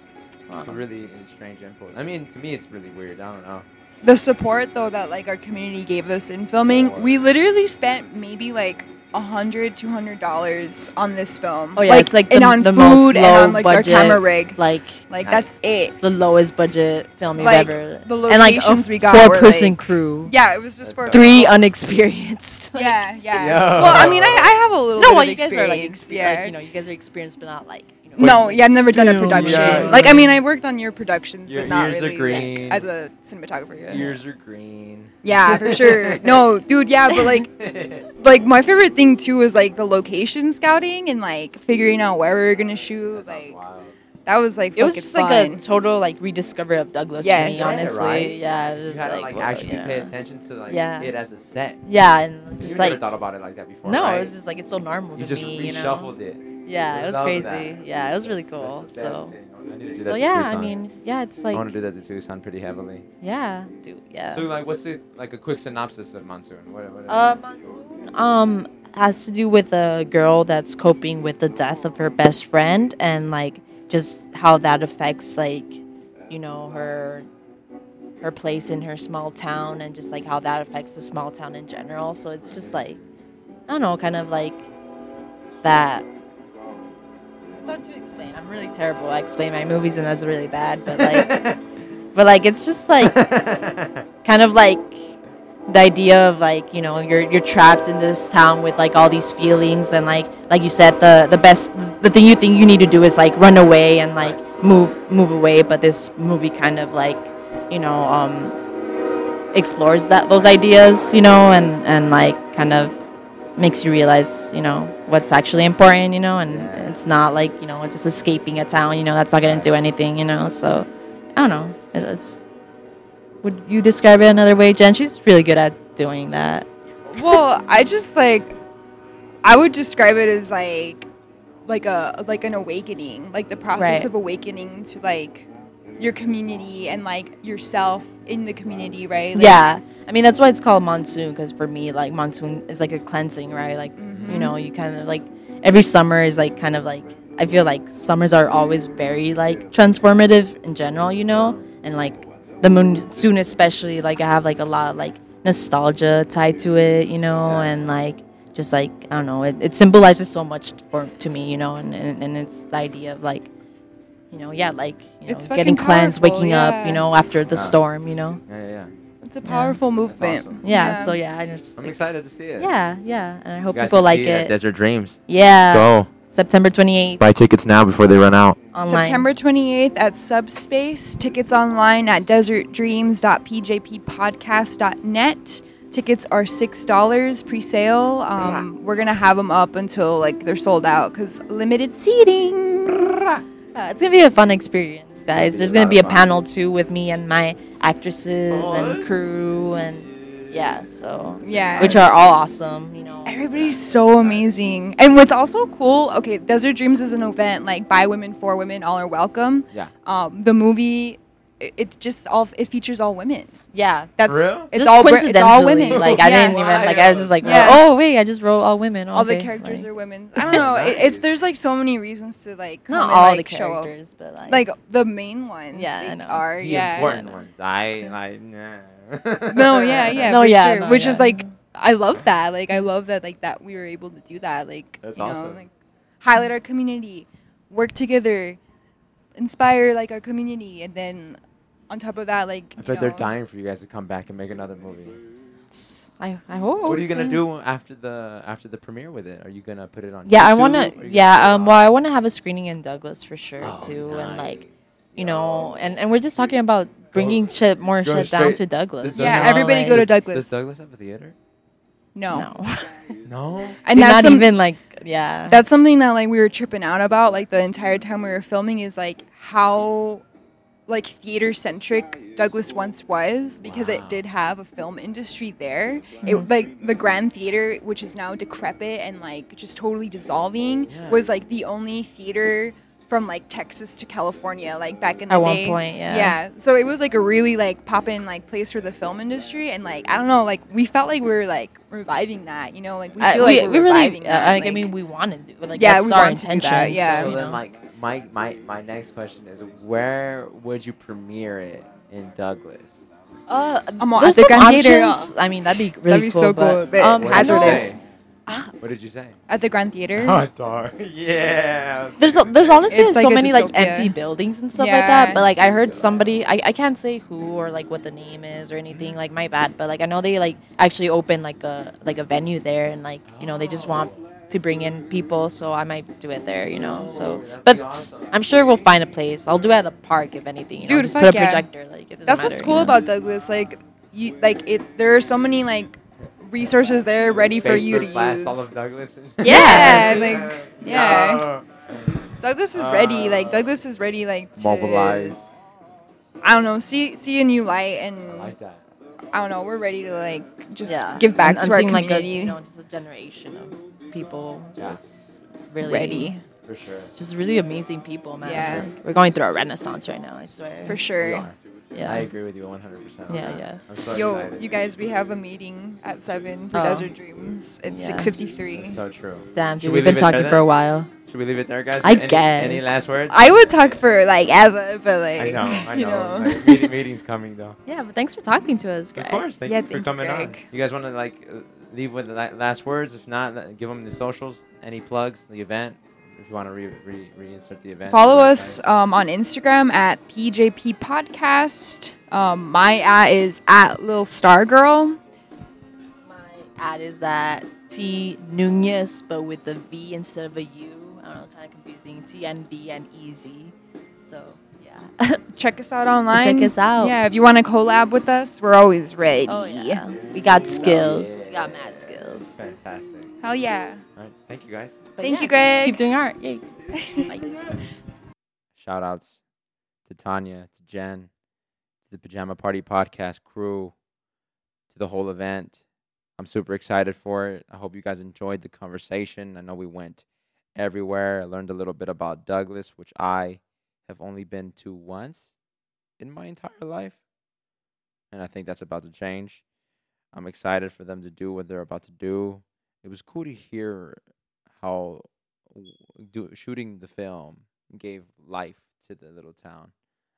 It's a really uh, strange impulse. I mean, to me, it's really weird. I don't know. the support though that like our community gave us in filming we literally spent maybe like a hundred two hundred dollars on this film Oh, yeah, it's, like, and the- on the food most and low on like our budget, camera rig Like like Nice. that's it the lowest budget film you've Like, ever the and like a locations oh, we got were, four person like- crew yeah it was just That's for so three unexperienced Like, yeah yeah Yo. well i mean i, I have a little no bit well of you guys are like, experience exper- yeah like you know you guys are experienced but not like you know no, yeah, I've never done a production. yeah. Like, I mean, I worked on your productions, Your but not ears are really green. like, as a cinematographer. Yeah. Ears are green. Yeah, for sure. No, dude, yeah, but like, like my favorite thing too was like the location scouting and like figuring out where we were gonna shoot. Like, Wow. that was like it was just fun. like a total like rediscovery of Douglas to Yes. me, Yeah, honestly. right? Yeah, it was You just had to like, like whoa, actually yeah. pay attention to like Yeah. it as a set. Yeah, and You just never thought about it like that before. no, right? it was just like it's so normal you to just me, you know. reshuffled it. Yeah, I it was crazy. that. Yeah, it was really cool. that's the best So, thing. I need to do that so yeah, I mean, yeah, it's like I want to do that to Tucson pretty heavily. yeah, dude, yeah. So like, what's it like a quick synopsis of Monsoon? What, what, Uh, Monsoon um has to do with a girl that's coping with the death of her best friend and like just how that affects like you know her her place in her small town and just like how that affects the small town in general. So it's just like I don't know, kind of like that. I'm really terrible. I explain my movies and that's really bad, but like but like it's just like kind of like the idea of like you know you're you're trapped in this town with like all these feelings and like like you said the the best the thing you think you need to do is like run away and like move move away but this movie kind of like you know um explores that those ideas, you know, and and like kind of makes you realize, you know, what's actually important, you know, and Yeah. it's not like you know just escaping a town, you know, that's not gonna do anything, you know. So I don't know. It, it's would you describe it another way, Jen? She's really good at doing that. well, I just like I would describe it as like like a like an awakening, like the process Right. of awakening to like your community and like yourself in the community, right? Like, yeah, I mean that's why it's called monsoon because for me, like monsoon is like a cleansing, right? Like Mm-hmm. you know, you kind of like every summer is like kind of like I feel like summers are always very like transformative in general, you know, and like the monsoon especially, like I have like a lot of like nostalgia tied to it, you know, and like just like I don't know, it, it symbolizes so much for to me, you know, and, and and it's the idea of like. You know, yeah, like you know, It's getting fucking cleansed, powerful, waking up, you know, after the Yeah. storm, you know. Yeah, yeah, yeah. It's a powerful movement. awesome. Yeah, so yeah, I just I'm excited to see it. yeah, yeah, and I hope You guys people can like see at it. Desert Dreams. Yeah, Go September 28th buy tickets now before they run out. online. September 28th at Subspace. Tickets online at desertdreams.pjppodcast.net. Tickets are $6 pre sale. Um, we're going to have them up until like they're sold out because limited seating. Yeah, it's gonna be a fun experience, guys. There's gonna be a panel too with me and my actresses and crew and yeah, so Yeah. which are all awesome, you know. Everybody's so amazing. And what's also cool, okay, Desert Dreams is an event like by women, for women, all are welcome. Yeah. Um, the movie, it, it just all, it features all women. Yeah. That's, real? it's just all, br- it's coincidentally, all women. Like I Yeah. didn't even like I was just like, Yeah. oh wait, I just wrote all women. all the characters like- are women. I don't know. it, it, there's like so many reasons to like not and, all like, the show characters, but like Like the main ones. Yeah, I like, know. are The yeah. important ones. I like. Nah. No, yeah, yeah. No, for yeah, sure. no, Which is like I love that. Like I love that like that we were able to do that. Like That's you know, awesome. like highlight our community, work together, inspire like our community, and then on top of that, like I you bet they're dying for you guys to come back and make another movie. I I hope. What are you gonna do after the after the premiere with it? Are you gonna put it on? Yeah, I wanna. Yeah, um, well, I want to have a screening in Douglas for sure Oh, too, and like, nice. you know, and and we're just talking about bringing shit more go shit down to Douglas. Does Yeah, everybody like- go to Douglas. Does Douglas. Douglas have a theater? no. No, No. and Do that's not even like yeah. that's something that like we were tripping out about like the entire time we were filming is like how like theater centric Douglas once was because Wow. it did have a film industry there. Mm-hmm. It like the Grand Theater, which is now decrepit and like just totally dissolving, Yeah. was like the only theater from like Texas to California, like back in the At one day. point, yeah. Yeah. So it was like a really like poppin' like place for the film industry, and like I don't know, like we felt like we were like reviving that, you know, like we I- feel we, like we're we really, reviving uh, that. like, I mean, we wanted to like Yeah, that's we our to do that, intention. yeah. So then, like, my my my next question is, where would you premiere it in Douglas? Uh, I'm there's at the some Grand Theater, options. I mean, that'd be really That'd be cool. so cool, but um, What I did hazardous. What did you say? at the Grand Theater. dark. Yeah. There's a, there's honestly It's so like a many like empty buildings and stuff like that. But like I heard somebody, I, I can't say who or like what the name is or anything. Like my bad, but like I know they like actually open like a like a venue there, and like you know they just want to bring in people, so I might do it there. You know, so but I'm sure we'll find a place. I'll do it at a park if anything. You know, Dude, just put a yeah. projector. Like it doesn't That's what's cool you know? about Douglas. Like you, like it. There are so many like resources there ready for you to blast use. all of Douglas. Yeah, like, yeah. No. Douglas is ready. Like Douglas is ready. Like to, Mobilize. I don't know. See see a new light, and I like that. I don't know. We're ready to like just Yeah. give back I'm- to I'm our community. Like a, you know, just a generation of people just really ready For sure. Just really amazing people, man. Yeah. Like, we're going through a renaissance right now. I swear. for sure. Yeah. I agree with you 100%. on Yeah, that. yeah. I'm so Yo, excited. you guys, we have a meeting at seven for Oh. Desert Dreams. It's Yeah. six fifty three. That's so true. Damn, Should dude, we we've been leave it there talking for a while. Should we leave it there, guys? I any, Any last words? I would talk for like ever, but like I know, I you know. know. Like, meeting, meeting's coming though. Yeah, but thanks for talking to us, Greg. Of course. Thank Yeah, you for thank you, coming on. You guys want to like uh, leave with the last words? If not, give them the socials. Any plugs? The event. If you want to re- re- reinsert the event. Follow us um, on Instagram at PJP Podcast. Um, my at is at Lil Star Girl. My ad is at T Nunez, but with the V instead of a U. I don't know, kind of confusing. T N B N E Z. So yeah. Check us out online. Check us out. Yeah, if you want to collab with us, we're always ready. oh yeah. We got skills. We got mad skills. Fantastic. Hell yeah. All right. Thank you guys. But Thank yeah, you, Greg. Keep doing art. Yay. Bye. Shout outs to Tanya, to Jen, to the Pajama Party podcast crew, to the whole event. I'm super excited for it. I hope you guys enjoyed the conversation. I know we went everywhere. I learned a little bit about Douglas, which I have only been to once in my entire life. And I think that's about to change. I'm excited for them to do what they're about to do. It was cool to hear how do, shooting the film gave life to the little town.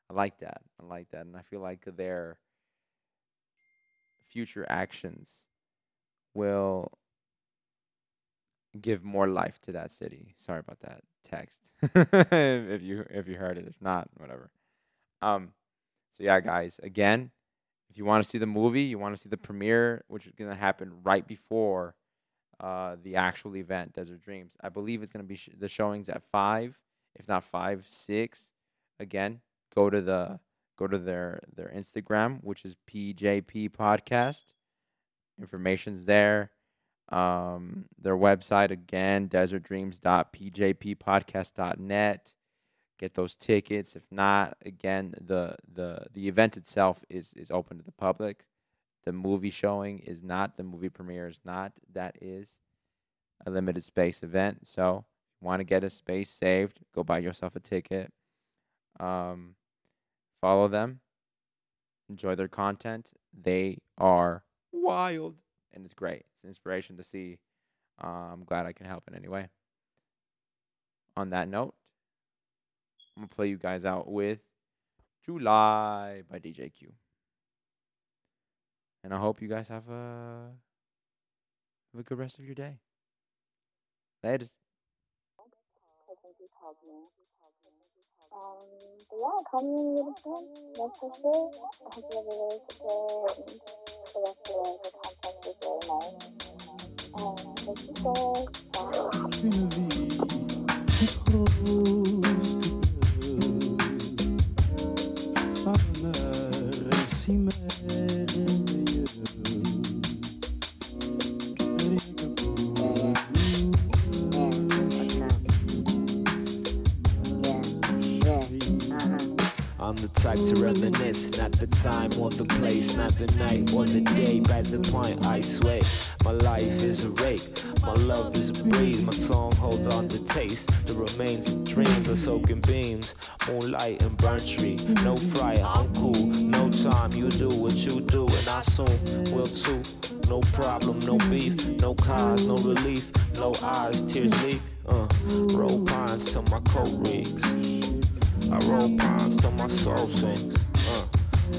I like that. I like that. And I feel like their future actions will give more life to that city. Sorry about that text. if you if you heard it, if not, whatever. Um so yeah, guys, again, if you want to see the movie, you want to see the premiere, which is going to happen right before uh, the actual event, Desert Dreams. I believe it's going to be sh- the showings at five, if not five, six. Again, go to the go to their their Instagram, which is PJP Podcast. Information's there. Um, their website again, desertdreams.pjppodcast.net. Get those tickets. If not, again, the the the event itself is is open to the public. The movie showing is not. The movie premiere is not. That is a limited space event. So, want to get a space saved? Go buy yourself a ticket. Um, follow them. Enjoy their content. They are wild, and it's great. It's an inspiration to see. Uh, I'm glad I can help in any way. On that note, I'm gonna play you guys out with July by DJ Q. And I hope you guys have a have a good rest of your day. Later. Um, but yeah, call me when you get a chance. That's for. I hope you have a really good day and the rest of the, the is really nice. And thank you. Bye. I'm the type to reminisce, not the time or the place, not the night or the day. By the point I sway, my life is a rake, my love is a breeze, my tongue holds on to taste. The remains of dreams are soaking beams, moonlight and burnt tree. No fryer, I'm cool. No time, you do what you do, and I soon will too. No problem, no beef, no cause, no relief, no eyes, tears leak. Uh, roll pines till my coat reeks. I roll pines till my soul sinks. Uh,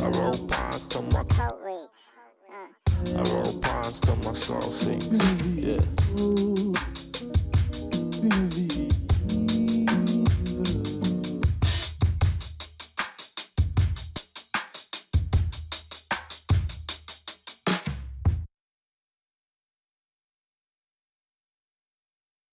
I roll pines till my coat reeks. Uh. I roll pines till my soul sinks. Yeah.